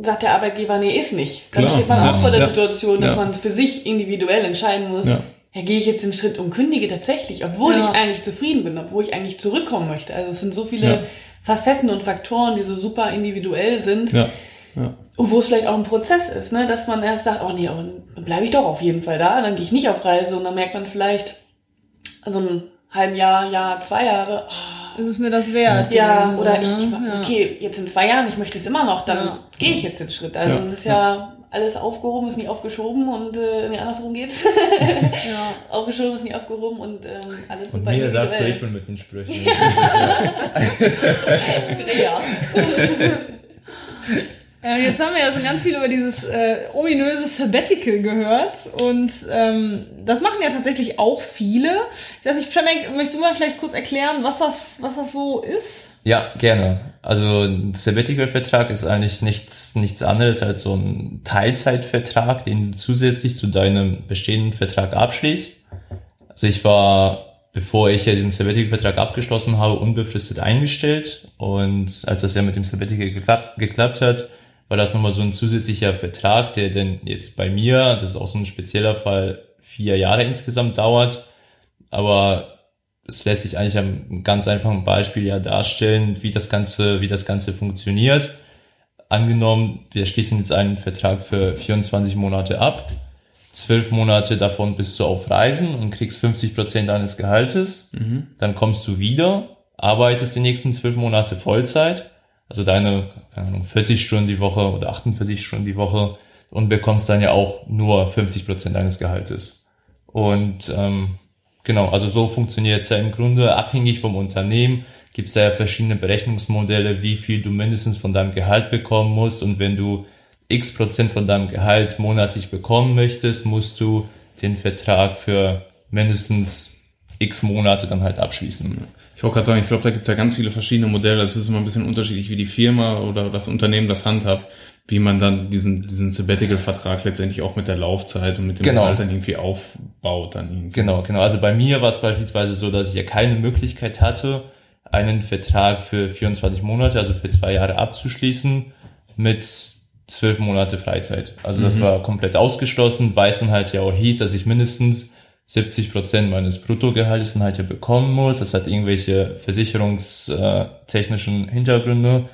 sagt der Arbeitgeber, nee, ist nicht. Dann Klar, steht man auch vor der ja, Situation, dass ja. man für sich individuell entscheiden muss, Ja. ja. gehe ich jetzt den Schritt und kündige tatsächlich, obwohl Ja. ich eigentlich zufrieden bin, obwohl ich eigentlich zurückkommen möchte. Also es sind so viele Ja. Facetten und Faktoren, die so super individuell sind. Ja, Ja. Und wo es vielleicht auch ein Prozess ist, ne? dass man erst sagt, oh nee, dann bleibe ich doch auf jeden Fall da, dann gehe ich nicht auf Reise und dann merkt man vielleicht so ein halben Jahr, Jahr, zwei Jahre, oh, Ist es mir das wert? ja, oder ich, ne? Ja. okay, jetzt in zwei Jahren, ich möchte es immer noch, dann Ja. gehe ich jetzt den Schritt. Also Ja. es ist ja alles aufgehoben, ist nie aufgeschoben und äh, nee, andersrum geht's. Ja. aufgeschoben ist nie aufgehoben und ähm, alles Und super mir sagst du, ich bin mit den Sprüchen. Ja. Ja, jetzt haben wir ja schon ganz viel über dieses äh, ominöse Sabbatical gehört und ähm, das machen ja tatsächlich auch viele. Ich weiß nicht, Przemek, möchtest du mal vielleicht kurz erklären, was das, was das so ist? Ja, gerne. Also ein Sabbatical-Vertrag ist eigentlich nichts, nichts anderes als so ein Teilzeitvertrag, den du zusätzlich zu deinem bestehenden Vertrag abschließt. Also ich war, bevor ich ja diesen Sabbatical-Vertrag abgeschlossen habe, unbefristet eingestellt und als das ja mit dem Sabbatical geklappt, geklappt hat, war das nochmal so ein zusätzlicher Vertrag, der denn jetzt bei mir, das ist auch so ein spezieller Fall, vier Jahre insgesamt dauert, aber es lässt sich eigentlich am ganz einfachen Beispiel ja darstellen, wie das Ganze, wie das Ganze funktioniert. Angenommen, wir schließen jetzt einen Vertrag für 24 Monate ab. Zwölf Monate davon bist du auf Reisen und kriegst 50 Prozent deines Gehaltes. Dann kommst du wieder, arbeitest die nächsten zwölf Monate Vollzeit, also deine keine Ahnung, 40 Stunden die Woche oder 48 Stunden die Woche und bekommst dann ja auch nur 50 Prozent deines Gehaltes. Und ähm, Genau, also so funktioniert es ja im Grunde. Abhängig vom Unternehmen gibt es ja verschiedene Berechnungsmodelle, wie viel du mindestens von deinem Gehalt bekommen musst. Und wenn du x Prozent von deinem Gehalt monatlich bekommen möchtest, musst du den Vertrag für mindestens x Monate dann halt abschließen. Ich wollte gerade sagen, ich glaube, da gibt es ja ganz viele verschiedene Modelle. Es ist immer ein bisschen unterschiedlich, wie die Firma oder das Unternehmen das handhabt, wie man dann diesen, diesen Sabbatical-Vertrag letztendlich auch mit der Laufzeit und mit dem Genau. Gehalt dann irgendwie aufbaut. Dann irgendwie. Genau, genau. Also bei mir war es beispielsweise so, dass ich ja keine Möglichkeit hatte, einen Vertrag für 24 Monate, also für zwei Jahre abzuschließen mit zwölf Monate Freizeit. Also das war komplett ausgeschlossen, weil es dann halt ja auch hieß, dass ich mindestens 70 Prozent meines Bruttogehaltes dann halt ja bekommen muss. Das hat irgendwelche versicherungstechnischen Hintergründe.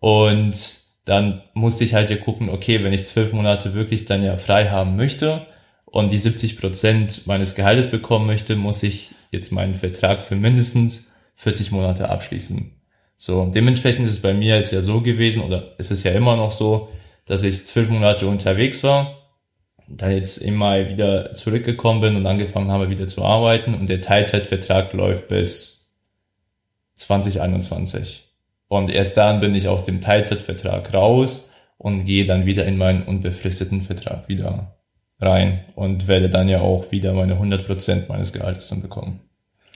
Und dann musste ich halt ja gucken, okay, wenn ich zwölf Monate wirklich dann ja frei haben möchte und die 70 Prozent meines Gehaltes bekommen möchte, muss ich jetzt meinen Vertrag für mindestens 40 Monate abschließen. So, dementsprechend ist es bei mir jetzt ja so gewesen, oder ist es ja immer noch so, dass ich zwölf Monate unterwegs war, dann jetzt immer wieder zurückgekommen bin und angefangen habe wieder zu arbeiten und der Teilzeitvertrag läuft bis 2021. Und erst dann bin ich aus dem Teilzeitvertrag raus und gehe dann wieder in meinen unbefristeten Vertrag wieder rein und werde dann ja auch wieder meine 100% meines Gehaltes dann bekommen.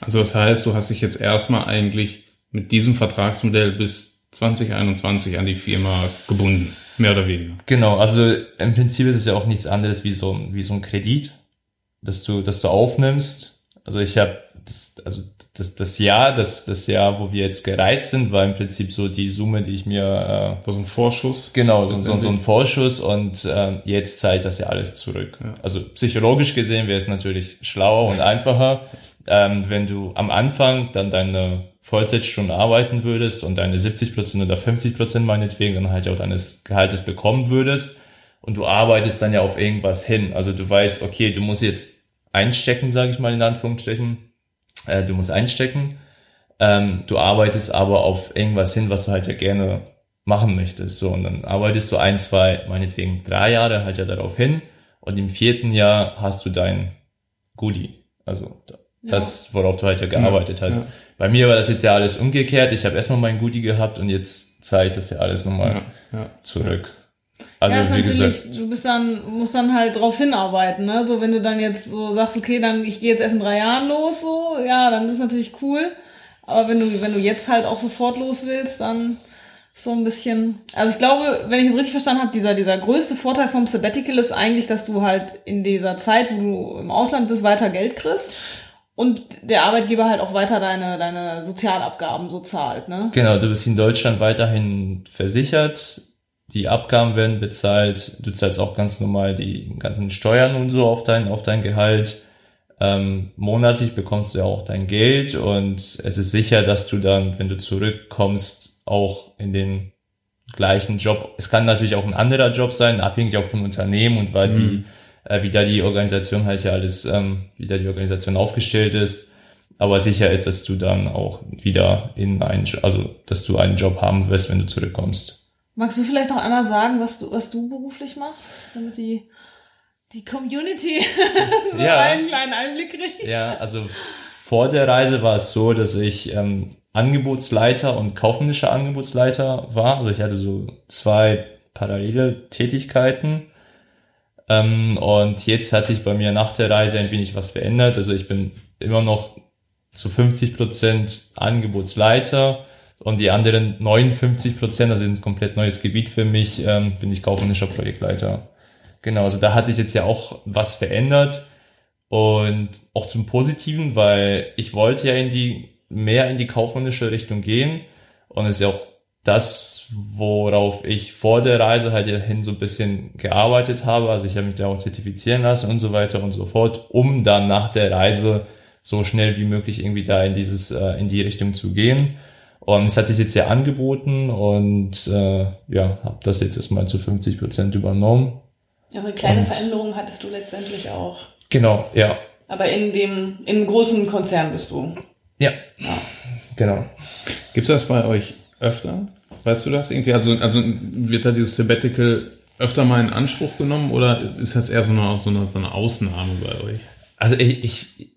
Also das heißt, du hast dich jetzt erstmal eigentlich mit diesem Vertragsmodell bis 2021 an die Firma gebunden, mehr oder weniger. Genau, also im Prinzip ist es ja auch nichts anderes wie so, ein- wie so ein Kredit, dass du, dass du aufnimmst. Also ich habe das, also das, das Jahr, das, das Jahr, wo wir jetzt gereist sind, war im Prinzip so die Summe, die ich mir äh, War so ein Vorschuss. Genau, so, so, so ein Vorschuss und äh, jetzt zahlt das ja alles zurück. Also psychologisch gesehen wäre es natürlich schlauer und einfacher, ähm, wenn du am Anfang dann deine Vollzeitstunden arbeiten würdest und deine 70% oder 50% meinetwegen dann halt auch deines Gehaltes bekommen würdest und du arbeitest dann ja auf irgendwas hin. Also du weißt, okay, du musst jetzt einstecken, sage ich mal in Anführungsstrichen, äh, du musst einstecken, ähm, du arbeitest aber auf irgendwas hin, was du halt ja gerne machen möchtest. So, und dann arbeitest du ein, zwei, meinetwegen drei Jahre halt ja darauf hin und im vierten Jahr hast du dein Goodie. Also da- das, worauf du halt ja gearbeitet hast. ja. Bei mir war das jetzt ja alles umgekehrt. Ich habe erstmal mein Goodie gehabt und jetzt zahle ich das ja alles nochmal Ja, ja. zurück. Also ja, ist wie natürlich, gesagt, du bist dann, musst dann halt drauf hinarbeiten, ne? So, wenn du dann jetzt so sagst, okay, dann ich gehe jetzt erst in drei Jahren los, so, ja, dann ist natürlich cool. Aber wenn du, wenn du jetzt halt auch sofort los willst, dann so ein bisschen. Also ich glaube, wenn ich es richtig verstanden habe, dieser, dieser größte Vorteil vom Sabbatical ist eigentlich, dass du halt in dieser Zeit, wo du im Ausland bist, weiter Geld kriegst und der Arbeitgeber halt auch weiter deine, deine Sozialabgaben so zahlt, ne? Genau, du bist in Deutschland weiterhin versichert. Die Abgaben werden bezahlt. Du zahlst auch ganz normal die ganzen Steuern und so auf dein, auf dein Gehalt. Ähm, monatlich bekommst du ja auch dein Geld und es ist sicher, dass du dann, wenn du zurückkommst, auch in den gleichen Job. Es kann natürlich auch ein anderer Job sein, abhängig auch vom Unternehmen und weil die, äh, wie da die Organisation halt ja alles, ähm, wie da die Organisation aufgestellt ist. Aber sicher ist, dass du dann auch wieder in einen, also dass du einen Job haben wirst, wenn du zurückkommst. Magst du vielleicht noch einmal sagen, was du, was du beruflich machst, damit die, die Community so Ja. einen kleinen Einblick kriegt? Ja, also vor der Reise war es so, dass ich ähm, Angebotsleiter und kaufmännischer Angebotsleiter war. Also ich hatte so zwei parallele Tätigkeiten. Ähm, und jetzt hat sich bei mir nach der Reise ein wenig was verändert. Also ich bin immer noch zu 50 Prozent Angebotsleiter und die anderen 59 Prozent, also ein komplett neues Gebiet für mich, ähm, bin ich kaufmännischer Projektleiter. Genau, also da hat sich jetzt ja auch was verändert und auch zum Positiven, weil ich wollte ja in die mehr in die kaufmännische Richtung gehen und es ist ja auch das, worauf ich vor der Reise halt hin so ein bisschen gearbeitet habe. Also ich habe mich da auch zertifizieren lassen und so weiter und so fort, um dann nach der Reise so schnell wie möglich irgendwie da in dieses äh, in die Richtung zu gehen. Und es hat sich jetzt ja angeboten und äh, ja, habe das jetzt erstmal zu 50 Prozent übernommen. Ja, eine kleine Und- Veränderung hattest du letztendlich auch. Genau, ja, Aber in dem, in einem großen Konzern bist du. ja, genau. Gibt's das bei euch öfter? Weißt du das irgendwie? Also, also wird da dieses Sabbatical öfter mal in Anspruch genommen oder ist das eher so eine, so eine, so eine Ausnahme bei euch? Also ich, ich,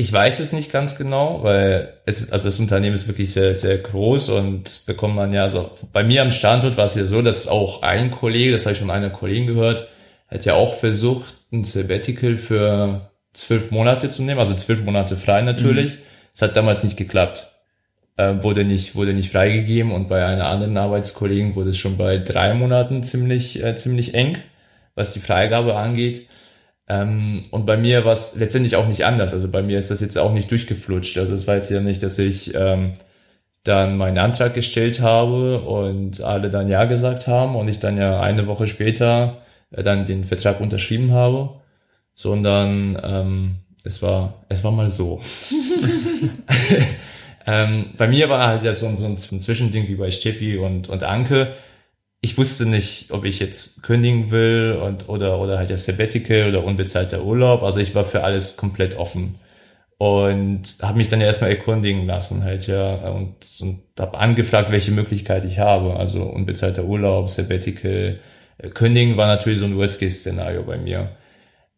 ich weiß es nicht ganz genau, weil es ist, also das Unternehmen ist wirklich sehr, sehr groß und das bekommt man ja so. Bei mir am Standort war es ja so, dass auch ein Kollege, das habe ich von einer Kollegin gehört, hat ja auch versucht, ein Sabbatical für zwölf Monate zu nehmen, also zwölf Monate frei natürlich. Es hat damals nicht geklappt. Ähm, wurde nicht, wurde nicht freigegeben und bei einer anderen Arbeitskollegen wurde es schon bei drei Monaten ziemlich, äh, ziemlich eng, was die Freigabe angeht. Ähm, und bei mir war es letztendlich auch nicht anders. Also bei mir ist das jetzt auch nicht durchgeflutscht. Also es war jetzt ja nicht, dass ich ähm, dann meinen Antrag gestellt habe und alle dann Ja gesagt haben und ich dann ja eine Woche später äh, dann den Vertrag unterschrieben habe, sondern ähm, es war es war mal so. ähm, bei mir war halt ja so, ein- so ein Zwischending wie bei Steffi und, und Anke. Ich wusste nicht, ob ich jetzt kündigen will und, oder, oder halt das Sabbatical oder unbezahlter Urlaub. Also ich war für alles komplett offen. Und habe mich dann ja erstmal erkundigen lassen halt ja und, und habe angefragt, welche Möglichkeit ich habe. Also unbezahlter Urlaub, Sabbatical, äh, kündigen war natürlich so ein Worst-Case-Szenario bei mir.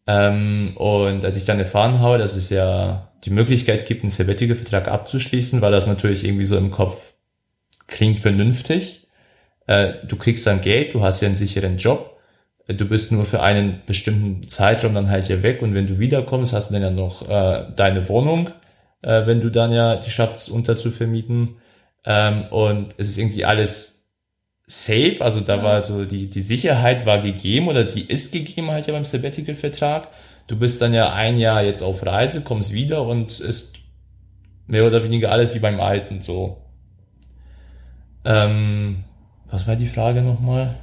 Ähm, und als ich dann erfahren habe, dass es ja die Möglichkeit gibt, einen Sabbatical-Vertrag abzuschließen, war das natürlich irgendwie so im Kopf, klingt vernünftig. Äh, du kriegst dann Geld, du hast ja einen sicheren Job, äh, du bist nur für einen bestimmten Zeitraum dann halt hier weg und wenn du wiederkommst, hast du dann ja noch äh, deine Wohnung, äh, wenn du dann ja die schaffst, unterzuvermieten. Ähm, und es ist irgendwie alles safe, also da war so die, die Sicherheit war gegeben oder sie ist gegeben halt ja beim Sabbatical-Vertrag. Du bist dann ja ein Jahr jetzt auf Reise, kommst wieder und ist mehr oder weniger alles wie beim Alten so. Ähm, was war die Frage nochmal?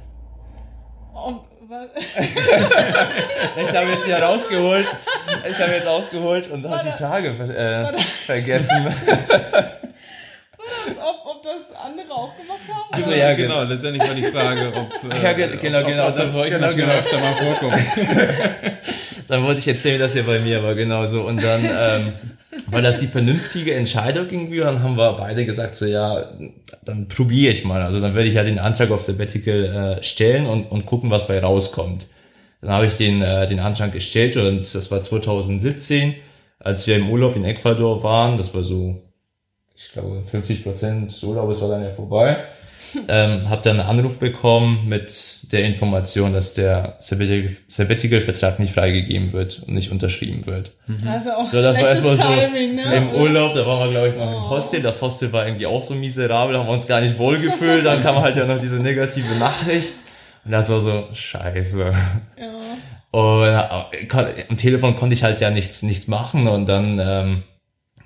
Oh, Ich habe jetzt hier rausgeholt. Ich habe jetzt ausgeholt und habe die Frage ver äh, vergessen. das, ob, ob das andere auch gemacht haben? Achso, ja, genau. genau. Letztendlich war die Frage, ob, äh, Ja, ge- genau, ob, genau, ob das bei euch genau, genau. öfter mal vorkommt. Dann wollte ich erzählen, dass ja bei mir war, genau so. Und dann ähm, war das die vernünftige Entscheidung irgendwie. Dann haben wir beide gesagt, so ja, dann probiere ich mal. Also dann werde ich ja den Antrag auf Sabbatical äh, stellen und, und gucken, was bei rauskommt. Dann habe ich den, äh, den Antrag gestellt und das war 2017, als wir im Urlaub in Ecuador waren. Das war so, ich glaube, 50 Prozent des Urlaubes war dann ja vorbei. Ähm, habe dann einen Anruf bekommen mit der Information, dass der Sabbatical- Sabbatical-Vertrag nicht freigegeben wird und nicht unterschrieben wird. Das ist ja auch So, das war erstmal so Timing, ne? im Urlaub, da waren wir, glaube ich, noch Oh. im Hostel. Das Hostel war irgendwie auch so miserabel, haben wir uns gar nicht wohlgefühlt. Dann kam halt ja noch diese negative Nachricht. Und das war so, scheiße. Ja. Und äh, am Telefon konnte ich halt ja nichts, nichts machen. Und dann ähm,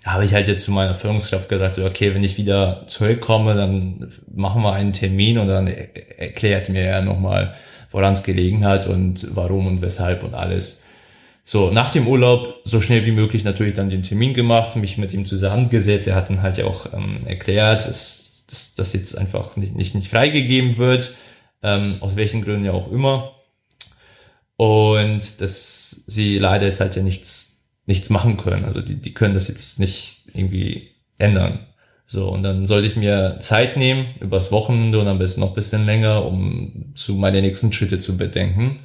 habe ich halt jetzt zu meiner Führungskraft gesagt, so, okay, wenn ich wieder zurückkomme, dann machen wir einen Termin und dann er- erklärt mir er nochmal, woran es gelegen hat und warum und weshalb und alles. So, nach dem Urlaub so schnell wie möglich natürlich dann den Termin gemacht, mich mit ihm zusammengesetzt. Er hat dann halt ja auch ähm, erklärt, dass das jetzt einfach nicht, nicht, nicht freigegeben wird, ähm, aus welchen Gründen ja auch immer. Und dass sie leider jetzt halt ja nichts, nichts machen können. Also die, die können das jetzt nicht irgendwie ändern. So, und dann sollte ich mir Zeit nehmen, übers Wochenende und am besten noch ein bisschen länger, um zu meine nächsten Schritte zu bedenken.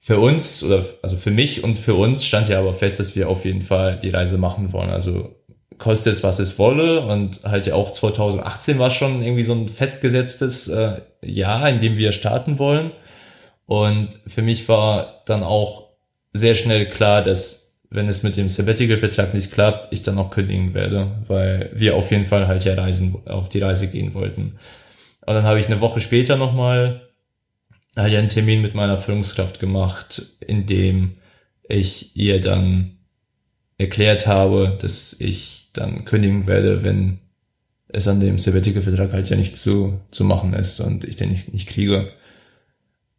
Für uns, oder also für mich und für uns stand ja aber fest, dass wir auf jeden Fall die Reise machen wollen. Also kostet es, was es wolle. Und halt ja auch 2018 war schon irgendwie so ein festgesetztes äh, Jahr, in dem wir starten wollen. Und für mich war dann auch sehr schnell klar, dass wenn es mit dem Sabbatical-Vertrag nicht klappt, ich dann auch kündigen werde, weil wir auf jeden Fall halt ja reisen, auf die Reise gehen wollten. Und dann habe ich eine Woche später nochmal halt ja einen Termin mit meiner Führungskraft gemacht, in dem ich ihr dann erklärt habe, dass ich dann kündigen werde, wenn es an dem Sabbatical-Vertrag halt ja nicht zu, zu machen ist und ich den nicht, nicht kriege.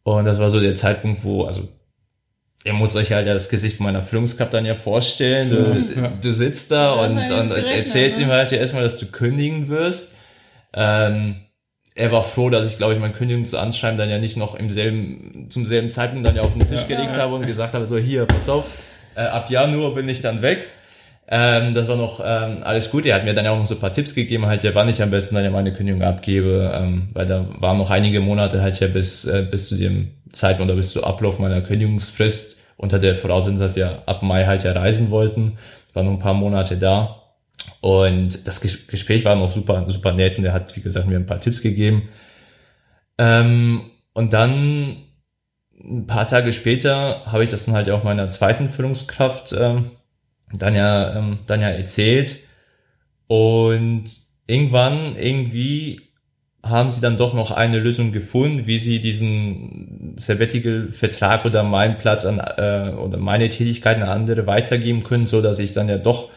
Und das war so der Zeitpunkt, wo, also ihr muss euch halt ja das Gesicht meiner Führungskraft dann ja vorstellen. Du, ja. du sitzt da ja, und, und erzählst ne? ihm halt ja erstmal, dass du kündigen wirst. Ähm, er war froh, dass ich, glaube ich, mein Kündigungsanschreiben dann ja nicht noch im selben, zum selben Zeitpunkt dann ja auf den Tisch ja, gelegt habe und gesagt habe, so hier, pass auf, äh, ab Januar bin ich dann weg. Ähm, das war noch ähm, alles gut. Er hat mir dann ja auch noch so ein paar Tipps gegeben, halt ja, wann ich am besten dann ja meine Kündigung abgebe, ähm, weil da waren noch einige Monate halt ja bis, äh, bis zu dem Zeitpunkt oder bis zu Ablauf meiner Kündigungsfrist unter der Voraussetzung, dass wir ab Mai halt ja reisen wollten. War nur ein paar Monate da. Und das Gespräch war noch super, super nett und er hat, wie gesagt, mir ein paar Tipps gegeben. Ähm, und dann ein paar Tage später habe ich das dann halt auch meiner zweiten Führungskraft ähm, dann ja ähm, dann ja erzählt und irgendwann irgendwie haben sie dann doch noch eine Lösung gefunden, wie sie diesen Sabbatical-Vertrag oder meinen Platz an äh, oder meine Tätigkeiten an andere weitergeben können, so dass ich dann ja doch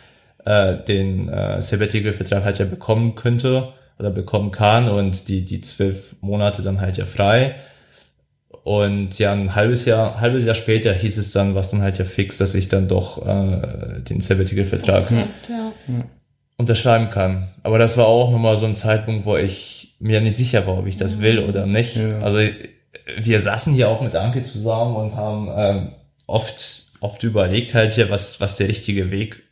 äh, den äh, Sabbatical-Vertrag halt ja bekommen könnte oder bekommen kann und die die zwölf Monate dann halt ja frei. Und ja, ein halbes Jahr, ein halbes Jahr später hieß es dann, was dann halt ja fix, dass ich dann doch äh, den Sabbatical-Vertrag okay, ja. unterschreiben kann. Aber das war auch nochmal so ein Zeitpunkt, wo ich mir nicht sicher war, ob ich das will oder nicht. Ja. Also wir saßen hier auch mit Anke zusammen und haben ähm, oft, oft überlegt halt hier, was, was der richtige Weg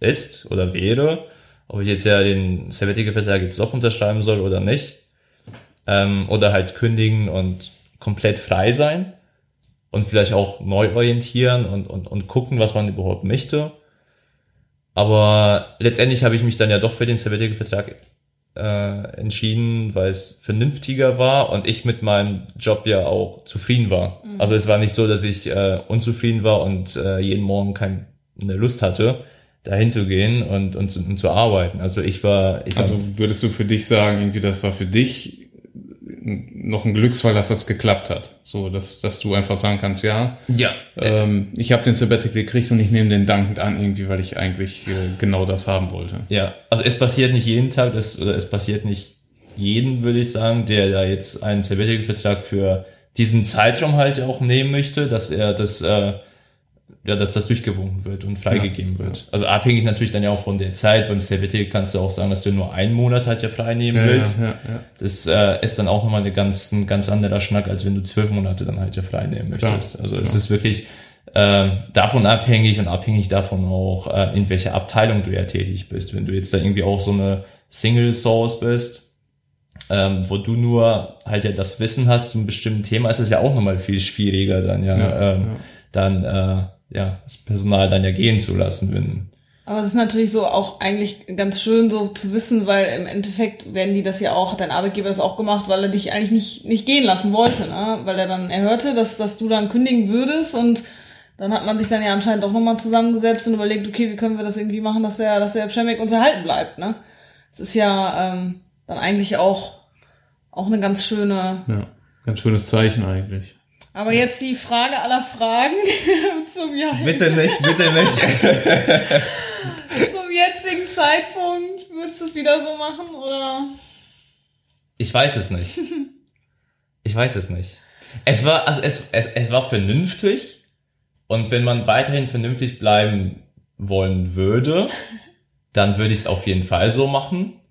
ist oder wäre. Ob ich jetzt ja den Sabbatical-Vertrag jetzt doch unterschreiben soll oder nicht. Ähm, oder halt kündigen und komplett frei sein und vielleicht auch neu orientieren und, und, und gucken, was man überhaupt möchte. Aber letztendlich habe ich mich dann ja doch für den Sabbatical-Vertrag äh, entschieden, weil es vernünftiger war und ich mit meinem Job ja auch zufrieden war. Mhm. Also es war nicht so, dass ich äh, unzufrieden war und äh, jeden Morgen keine Lust hatte, dahin zu gehen und, und, und zu arbeiten. Also ich war. Ich also würdest du für dich sagen, irgendwie das war für dich noch ein Glücksfall, dass das geklappt hat. So, dass, dass du einfach sagen kannst, ja, ja. Ähm, ich habe den Sabbatical gekriegt und ich nehme den dankend an, irgendwie, weil ich eigentlich äh, genau das haben wollte. Ja, also es passiert nicht jeden Tag, es, oder es passiert nicht jeden, würde ich sagen, der da jetzt einen Sabbatical-Vertrag für diesen Zeitraum halt auch nehmen möchte, dass er das äh, ja, dass das durchgewunken wird und freigegeben ja, wird. Ja. Also abhängig natürlich dann ja auch von der Zeit. Beim Sabbatical kannst du auch sagen, dass du nur einen Monat halt ja frei nehmen ja, willst. Das äh, ist dann auch nochmal eine ganz, ein ganz anderer Schnack, als wenn du zwölf Monate dann halt ja frei nehmen möchtest. also es ist wirklich äh, davon abhängig und abhängig davon auch, äh, in welcher Abteilung du ja tätig bist. Wenn du jetzt da irgendwie auch so eine Single Source bist, ähm, wo du nur halt ja das Wissen hast zu einem bestimmten Thema, ist es ja auch nochmal viel schwieriger dann ja, ähm, dann äh, ja, das Personal dann ja gehen zu lassen, wenn. Aber es ist natürlich so auch eigentlich ganz schön so zu wissen, weil im Endeffekt werden die das ja auch, hat dein Arbeitgeber das auch gemacht, weil er dich eigentlich nicht, nicht gehen lassen wollte, ne? Weil er dann, er hörte, dass, dass du dann kündigen würdest und dann hat man sich dann ja anscheinend auch nochmal zusammengesetzt und überlegt, okay, wie können wir das irgendwie machen, dass der, dass der Pschemmek uns erhalten bleibt, ne? Es ist ja ähm, dann eigentlich auch, auch eine ganz schöne. Ja, ganz schönes Zeichen eigentlich. Aber jetzt die Frage aller Fragen zum Jahr. Bitte nicht, bitte nicht. zum jetzigen Zeitpunkt würdest du es wieder so machen oder? Ich weiß es nicht. Ich weiß es nicht. Es war, also es, es, es war vernünftig und wenn man weiterhin vernünftig bleiben wollen würde, dann würde ich es auf jeden Fall so machen.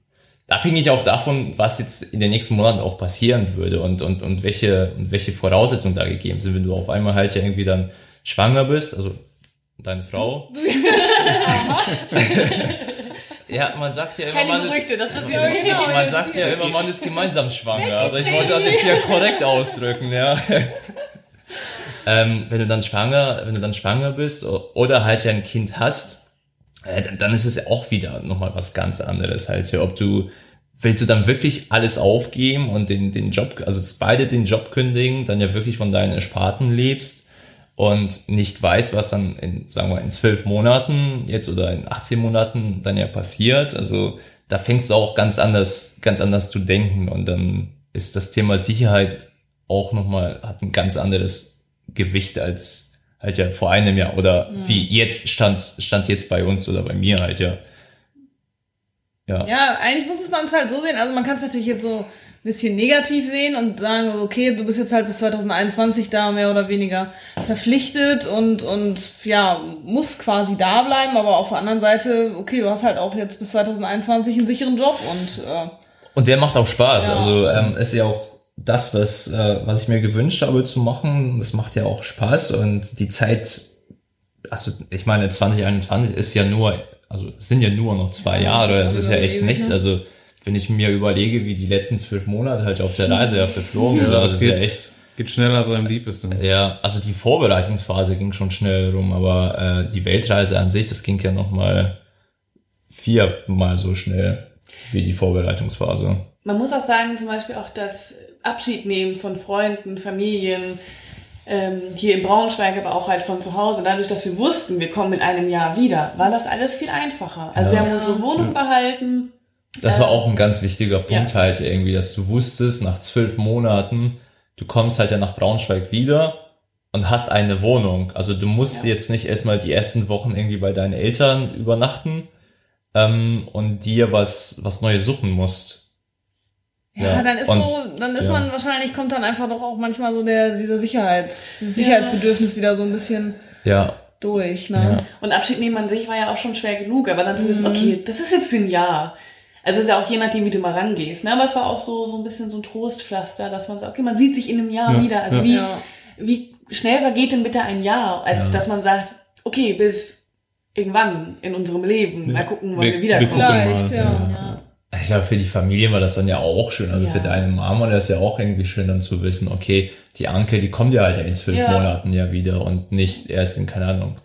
Abhängig auch davon, was jetzt in den nächsten Monaten auch passieren würde und, und, und welche, und welche Voraussetzungen da gegeben sind. Wenn du auf einmal halt ja irgendwie dann schwanger bist, also deine Frau. ja, man sagt ja immer, Keine man Gerüchte, ist, das passiert genau. man sagt ja immer, man ist gemeinsam schwanger. Also ich wollte das jetzt hier korrekt ausdrücken, ja. ähm, wenn du dann schwanger, wenn du dann schwanger bist oder halt ja ein Kind hast, dann- dann ist es auch wieder nochmal was ganz anderes halt. Ja, ob du, willst du dann wirklich alles aufgeben und den, den Job, also beide den Job kündigen, dann ja wirklich von deinen Ersparten lebst und nicht weißt, was dann in, sagen wir, in zwölf Monaten jetzt oder in 18 Monaten dann ja passiert. Also da fängst du auch ganz anders, ganz anders zu denken und dann ist das Thema Sicherheit auch nochmal, hat ein ganz anderes Gewicht als halt ja vor einem Jahr oder wie jetzt stand, stand jetzt bei uns oder bei mir halt ja. Ja. Ja, eigentlich muss man es halt so sehen. Also man kann es natürlich jetzt so ein bisschen negativ sehen und sagen, okay, du bist jetzt halt bis 2021 da mehr oder weniger verpflichtet und, und ja, musst quasi da bleiben, aber auf der anderen Seite, okay, du hast halt auch jetzt bis 2021 einen sicheren Job und äh, Und der macht auch Spaß. Ja. Also ähm, ist ja auch das, was, äh, was ich mir gewünscht habe zu machen. Das macht ja auch Spaß und die Zeit, also ich meine, 2021 ist ja nur, also es sind ja nur noch zwei Jahre. Das ist ja echt ewig, nichts. ne? Also wenn ich mir überlege, wie die letzten zwölf Monate halt auf der Reise ja verflogen sind, also das es ist ja geht, echt geht schneller, als einem lieb ist. ja, also die Vorbereitungsphase ging schon schnell rum, aber äh, die Weltreise an sich, das ging ja noch mal viermal so schnell wie die Vorbereitungsphase. Man muss auch sagen, zum Beispiel auch das Abschied nehmen von Freunden, Familien, ähm, hier in Braunschweig, aber auch halt von zu Hause. Dadurch, dass wir wussten, wir kommen in einem Jahr wieder, war das alles viel einfacher. Also wir Ja. haben unsere Wohnung behalten. Das war auch ein ganz wichtiger Punkt ja. halt irgendwie, dass du wusstest, nach zwölf Monaten, du kommst halt ja nach Braunschweig wieder und hast eine Wohnung. Also du musst Ja. jetzt nicht erstmal die ersten Wochen irgendwie bei deinen Eltern übernachten ähm, und dir was, was Neues suchen musst. Ja, Ja, dann ist und- so, dann ist ja. man wahrscheinlich, kommt dann einfach doch auch manchmal so der, dieser Sicherheits, dieses Sicherheitsbedürfnis wieder so ein bisschen Ja, durch, ne? Ja. Und Abschied nehmen an sich war ja auch schon schwer genug, aber dann zu Mhm. wissen, okay, das ist jetzt für ein Jahr. Also ist ja auch je nachdem, wie du mal rangehst. Ne? Aber es war auch so, so ein bisschen so ein Trostpflaster, dass man sagt, okay, man sieht sich in einem Jahr Ja, wieder. Also ja. wie, Ja. wie schnell vergeht denn bitte ein Jahr, als Ja. dass man sagt, okay, bis irgendwann in unserem Leben, mal gucken, wann wir, Wir- wieder wir kommen. gucken Vielleicht, ja. Ja. Ich glaube, für die Familien war das dann ja auch schön. Also Ja. für deine Mama war das ja auch irgendwie schön dann zu wissen, okay, die Anke, die kommt ja halt in zwölf Ja. Monaten ja wieder und nicht erst in, keine Ahnung,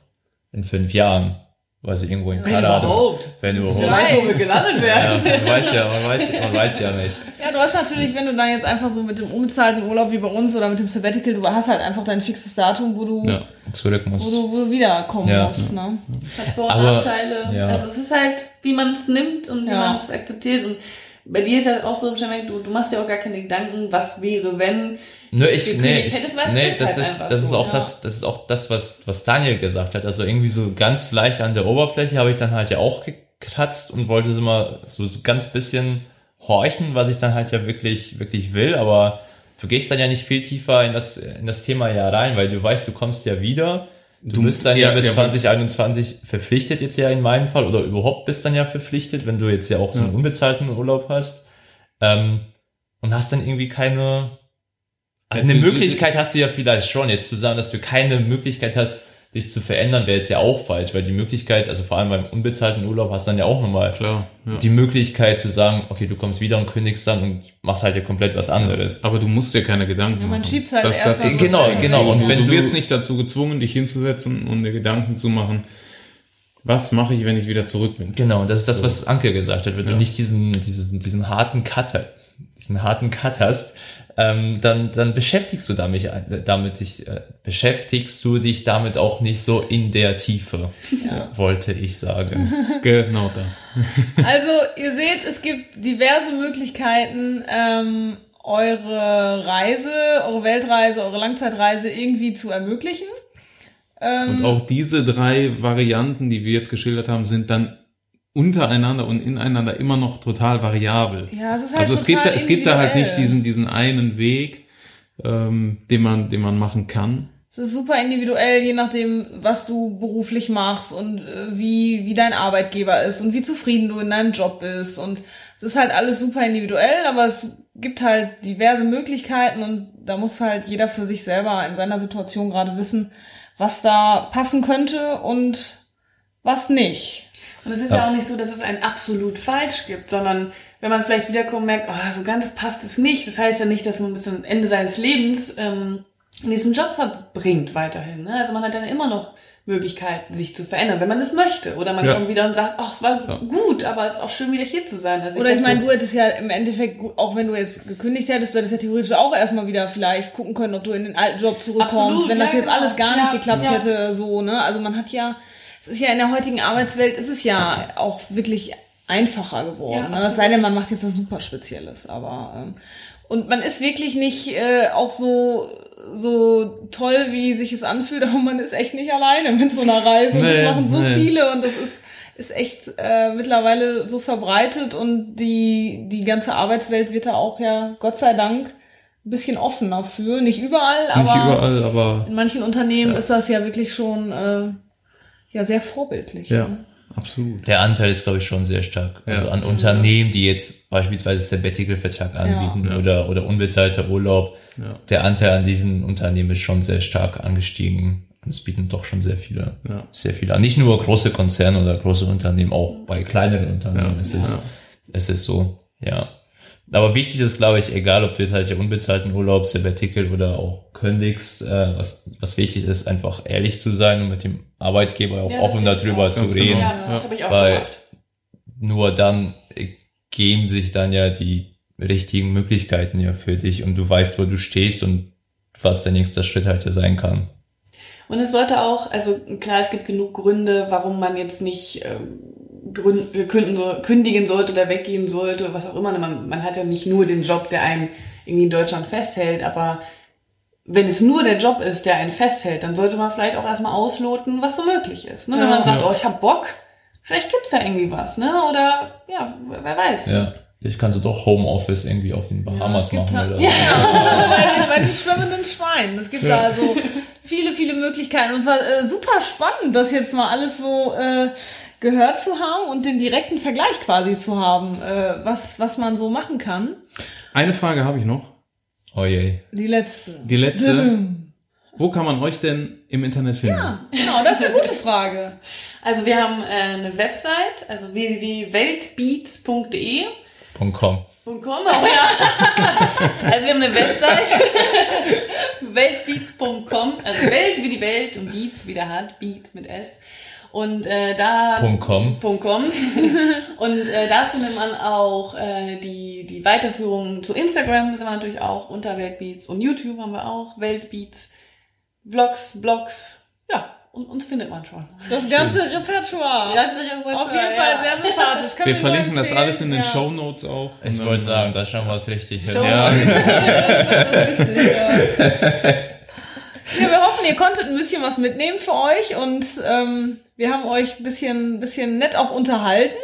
in fünf Jahren, weil sie irgendwo in Wenn Kanada. überhaupt. Wenn überhaupt. Wer weiß, wo wir gelandet Ja, werden. man weiß ja, man weiß, man weiß ja nicht. Ja, du hast natürlich, wenn du dann jetzt einfach so mit dem unbezahlten Urlaub wie bei uns oder mit dem Sabbatical, du hast halt einfach dein fixes Datum, wo du, Ja. Zurück wo muss. du, wo du wiederkommen Ja. musst, ne? Hat Vor- und Aber- Nachteile. ja. Also es ist halt, wie man es nimmt und wie Ja. man es akzeptiert. Und bei dir ist ja auch so, du, du machst dir auch gar keine Gedanken, was wäre, wenn. Nö, ich, nee, ich, hättest, nee ist das halt ist, das ist so, auch ja. das, das ist auch das, was, was Daniel gesagt hat. Also irgendwie so ganz leicht an der Oberfläche habe ich dann halt ja auch gekratzt und wollte so mal so, so ganz bisschen horchen, was ich dann halt ja wirklich, wirklich will, aber du gehst dann ja nicht viel tiefer in das, in das Thema ja rein, weil du weißt, du kommst ja wieder. Du, Du- bist dann ja, ja, bis ja, 2021 verpflichtet jetzt ja in meinem Fall oder überhaupt bist dann ja verpflichtet, wenn du jetzt ja auch so einen unbezahlten Urlaub hast. Ähm, und hast dann irgendwie keine, also eine Möglichkeit hast du ja vielleicht schon. Jetzt zu sagen, dass du keine Möglichkeit hast, dich zu verändern, wäre jetzt ja auch falsch, weil die Möglichkeit, also vor allem beim unbezahlten Urlaub, hast dann ja auch nochmal Klar. Ja. die Möglichkeit zu sagen, okay, du kommst wieder und kündigst dann und machst halt ja komplett was anderes. Aber du musst dir keine Gedanken Ja, man machen. schiebt's halt das, erst das Genau, genau. Und ne? wenn du, du- wirst nicht dazu gezwungen, dich hinzusetzen und dir Gedanken zu machen, was mache ich, wenn ich wieder zurück bin? Genau, das ist das, was Anke gesagt hat. Wenn du Ja. nicht diesen, diesen, diesen harten Cut, diesen harten Cut hast, ähm, dann, dann beschäftigst du damit, damit dich, äh, beschäftigst du dich damit auch nicht so in der Tiefe, wollte ich sagen. Genau das. Also, ihr seht, es gibt diverse Möglichkeiten, ähm, eure Reise, eure Weltreise, eure Langzeitreise irgendwie zu ermöglichen. Ähm, Und auch diese drei Varianten, die wir jetzt geschildert haben, sind dann untereinander und ineinander immer noch total variabel. ja, es ist halt also es gibt, da, es gibt da halt nicht diesen, diesen einen Weg, ähm, den man, den man machen kann. Es ist super individuell, je nachdem, was du beruflich machst und äh, wie, wie dein Arbeitgeber ist und wie zufrieden du in deinem Job bist. Und es ist halt alles super individuell, aber es gibt halt diverse Möglichkeiten und da muss halt jeder für sich selber in seiner Situation gerade wissen, was da passen könnte und was nicht. Und es ist ja. auch nicht so, dass es ein absolut falsch gibt, sondern wenn man vielleicht wiederkommt, merkt, oh, so ganz passt es nicht. Das heißt ja nicht, dass man bis zum Ende seines Lebens ähm, in diesem Job verbringt weiterhin. Ne? Also man hat dann immer noch Möglichkeiten, sich zu verändern, wenn man es möchte. Oder man ja. kommt wieder und sagt, ach, es war ja. gut, aber es ist auch schön, wieder hier zu sein. Also Oder ich, ich meine, so du hättest ja im Endeffekt, auch wenn du jetzt gekündigt hättest, du hättest ja theoretisch auch erstmal wieder vielleicht gucken können, ob du in den alten Job zurückkommst, Absolut, wenn das ja, jetzt genau. alles gar nicht geklappt hätte, so, ne? Also man hat ja, es ist ja in der heutigen Arbeitswelt, ist es ja auch wirklich einfacher geworden. ne? Es sei denn, man macht jetzt was super Spezielles, aber ähm, und man ist wirklich nicht äh, auch so so toll, wie sich es anfühlt, aber man ist echt nicht alleine mit so einer Reise. Nee, das machen so nee. viele und das ist ist echt äh, mittlerweile so verbreitet und die die ganze Arbeitswelt wird da auch ja Gott sei Dank ein bisschen offener für. Nicht überall, aber, nicht überall, aber in manchen Unternehmen ja. ist das ja wirklich schon äh, ja sehr vorbildlich. Ja. Ne? Absolut. Der Anteil ist, glaube ich, schon sehr stark. Ja. Also an Unternehmen, die jetzt beispielsweise Sabbatical-Vertrag anbieten ja. oder, oder unbezahlter Urlaub, ja. der Anteil an diesen Unternehmen ist schon sehr stark angestiegen. Und es bieten doch schon sehr viele, ja. sehr viele an. Nicht nur große Konzerne oder große Unternehmen, auch bei kleineren Unternehmen ja. ist es, es ist so, ja. Aber wichtig ist, glaube ich, egal, ob du jetzt halt hier unbezahlten Urlaub, Sabbatical oder auch kündigst, äh, was, was wichtig ist, einfach ehrlich zu sein und mit dem Arbeitgeber auch ja, offen darüber auch. zu Ganz reden. Genau. Ja, das habe ich auch weil gemacht. nur dann geben sich dann ja die richtigen Möglichkeiten ja für dich und du weißt, wo du stehst und was der nächste Schritt halt ja sein kann. Und es sollte auch, also klar, es gibt genug Gründe, warum man jetzt nicht ähm, kündigen sollte oder weggehen sollte, was auch immer. Man, man hat ja nicht nur den Job, der einen irgendwie in Deutschland festhält, aber wenn es nur der Job ist, der einen festhält, dann sollte man vielleicht auch erstmal ausloten, was so möglich ist. Ne? Wenn man sagt, ja. oh, ich hab Bock, vielleicht gibt's da irgendwie was, ne? Oder ja, wer weiß. Ja. Ich kann so doch Homeoffice irgendwie auf den Bahamas ja, machen halt, oder Ja, bei, bei den schwimmenden Schweinen. Es gibt ja. da so viele, viele Möglichkeiten. Und es war äh, super spannend, das jetzt mal alles so äh, gehört zu haben und den direkten Vergleich quasi zu haben, äh, was, was man so machen kann. Eine Frage habe ich noch. Oh je. Die letzte. Die letzte. Wo kann man euch denn im Internet finden? Ja, genau, das ist eine gute Frage. Also wir haben äh, eine Website, also www.weltbeats.de. .com. .com, oh ja. also wir haben eine Website, weltbeats.com, also Welt wie die Welt und Beats wie der Hart, Beat mit S. Und äh, da. .com. .com. und äh, da findet man auch äh, die, die Weiterführung zu Instagram, sind wir natürlich auch unter Weltbeats und YouTube haben wir auch Weltbeats, Vlogs, Blogs, ja. Und uns findet man schon. Das ganze Repertoire. Das ganze Repertoire. Auf jeden Fall sehr sympathisch. Wir verlinken das alles in den ja. Show Notes auch. Ich wollte sagen, da schauen wir es richtig hin. Ja. das richtig, ja. Ja, wir hoffen, ihr konntet ein bisschen was mitnehmen für euch und ähm, wir haben euch ein bisschen, bisschen nett auch unterhalten.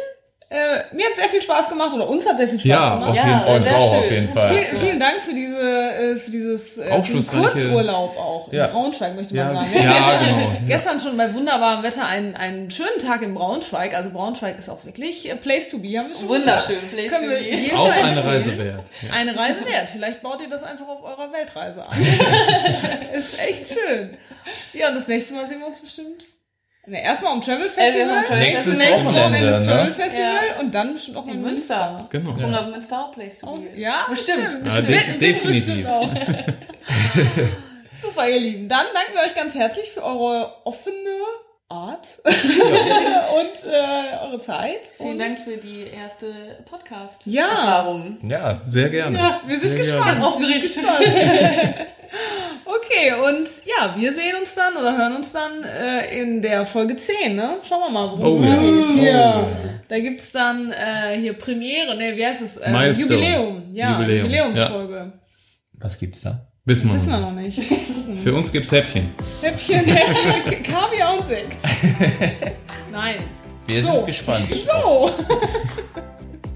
Äh, mir hat sehr viel Spaß gemacht oder uns hat sehr viel Spaß ja, gemacht. Auf jeden ja, Fall, uns auch schön. auf jeden Fall. Viel, vielen Dank für diese äh, für dieses äh, Kurzurlaub auch in ja. Braunschweig möchte man ja. sagen. Ja, genau. Gestern schon bei wunderbarem Wetter einen, einen schönen Tag in Braunschweig. Also Braunschweig ist auch wirklich a place to be. Haben wir schon Wunderschön, place to be. Auch eine Reise wert. Eine Reise wert. Vielleicht baut ihr das einfach auf eurer Weltreise an. ist echt schön. Ja, und das nächste Mal sehen wir uns bestimmt Ne, erstmal um Travel Festival, äh, nächstes Wochenende, das Travel Festival ja. und dann bestimmt auch mal in Münster. Münster. Genau. Und ja. auf Münster auch Place to be. Ja, bestimmt. Ja, def definitiv. Super, ihr Lieben. Dann danken wir euch ganz herzlich für eure offene Art und äh, eure Zeit. Vielen und Dank für die erste Podcast-Erfahrung. Ja. ja, sehr gerne. Ja, wir sind sehr gespannt. Aufgeregt. Okay, und ja, wir sehen uns dann oder hören uns dann äh, in der Folge 10, ne? Schauen wir mal, worum oh, ja. geht. Hier. Oh. Da gibt's dann äh, hier Premiere, ne, wie heißt es? Äh, Jubiläum. Ja, Jubiläum. Jubiläumsfolge. Ja. Was gibt's da? Wissen wir, Wissen wir noch nicht. Für uns gibt's Häppchen. Häppchen, Häppchen, Kaviar und Sekt. Nein. Wir so. sind gespannt. So.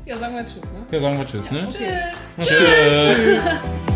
ja, sagen wir Tschüss, ne? Ja, sagen wir Tschüss, ne? Okay. Tschüss. tschüss. tschüss.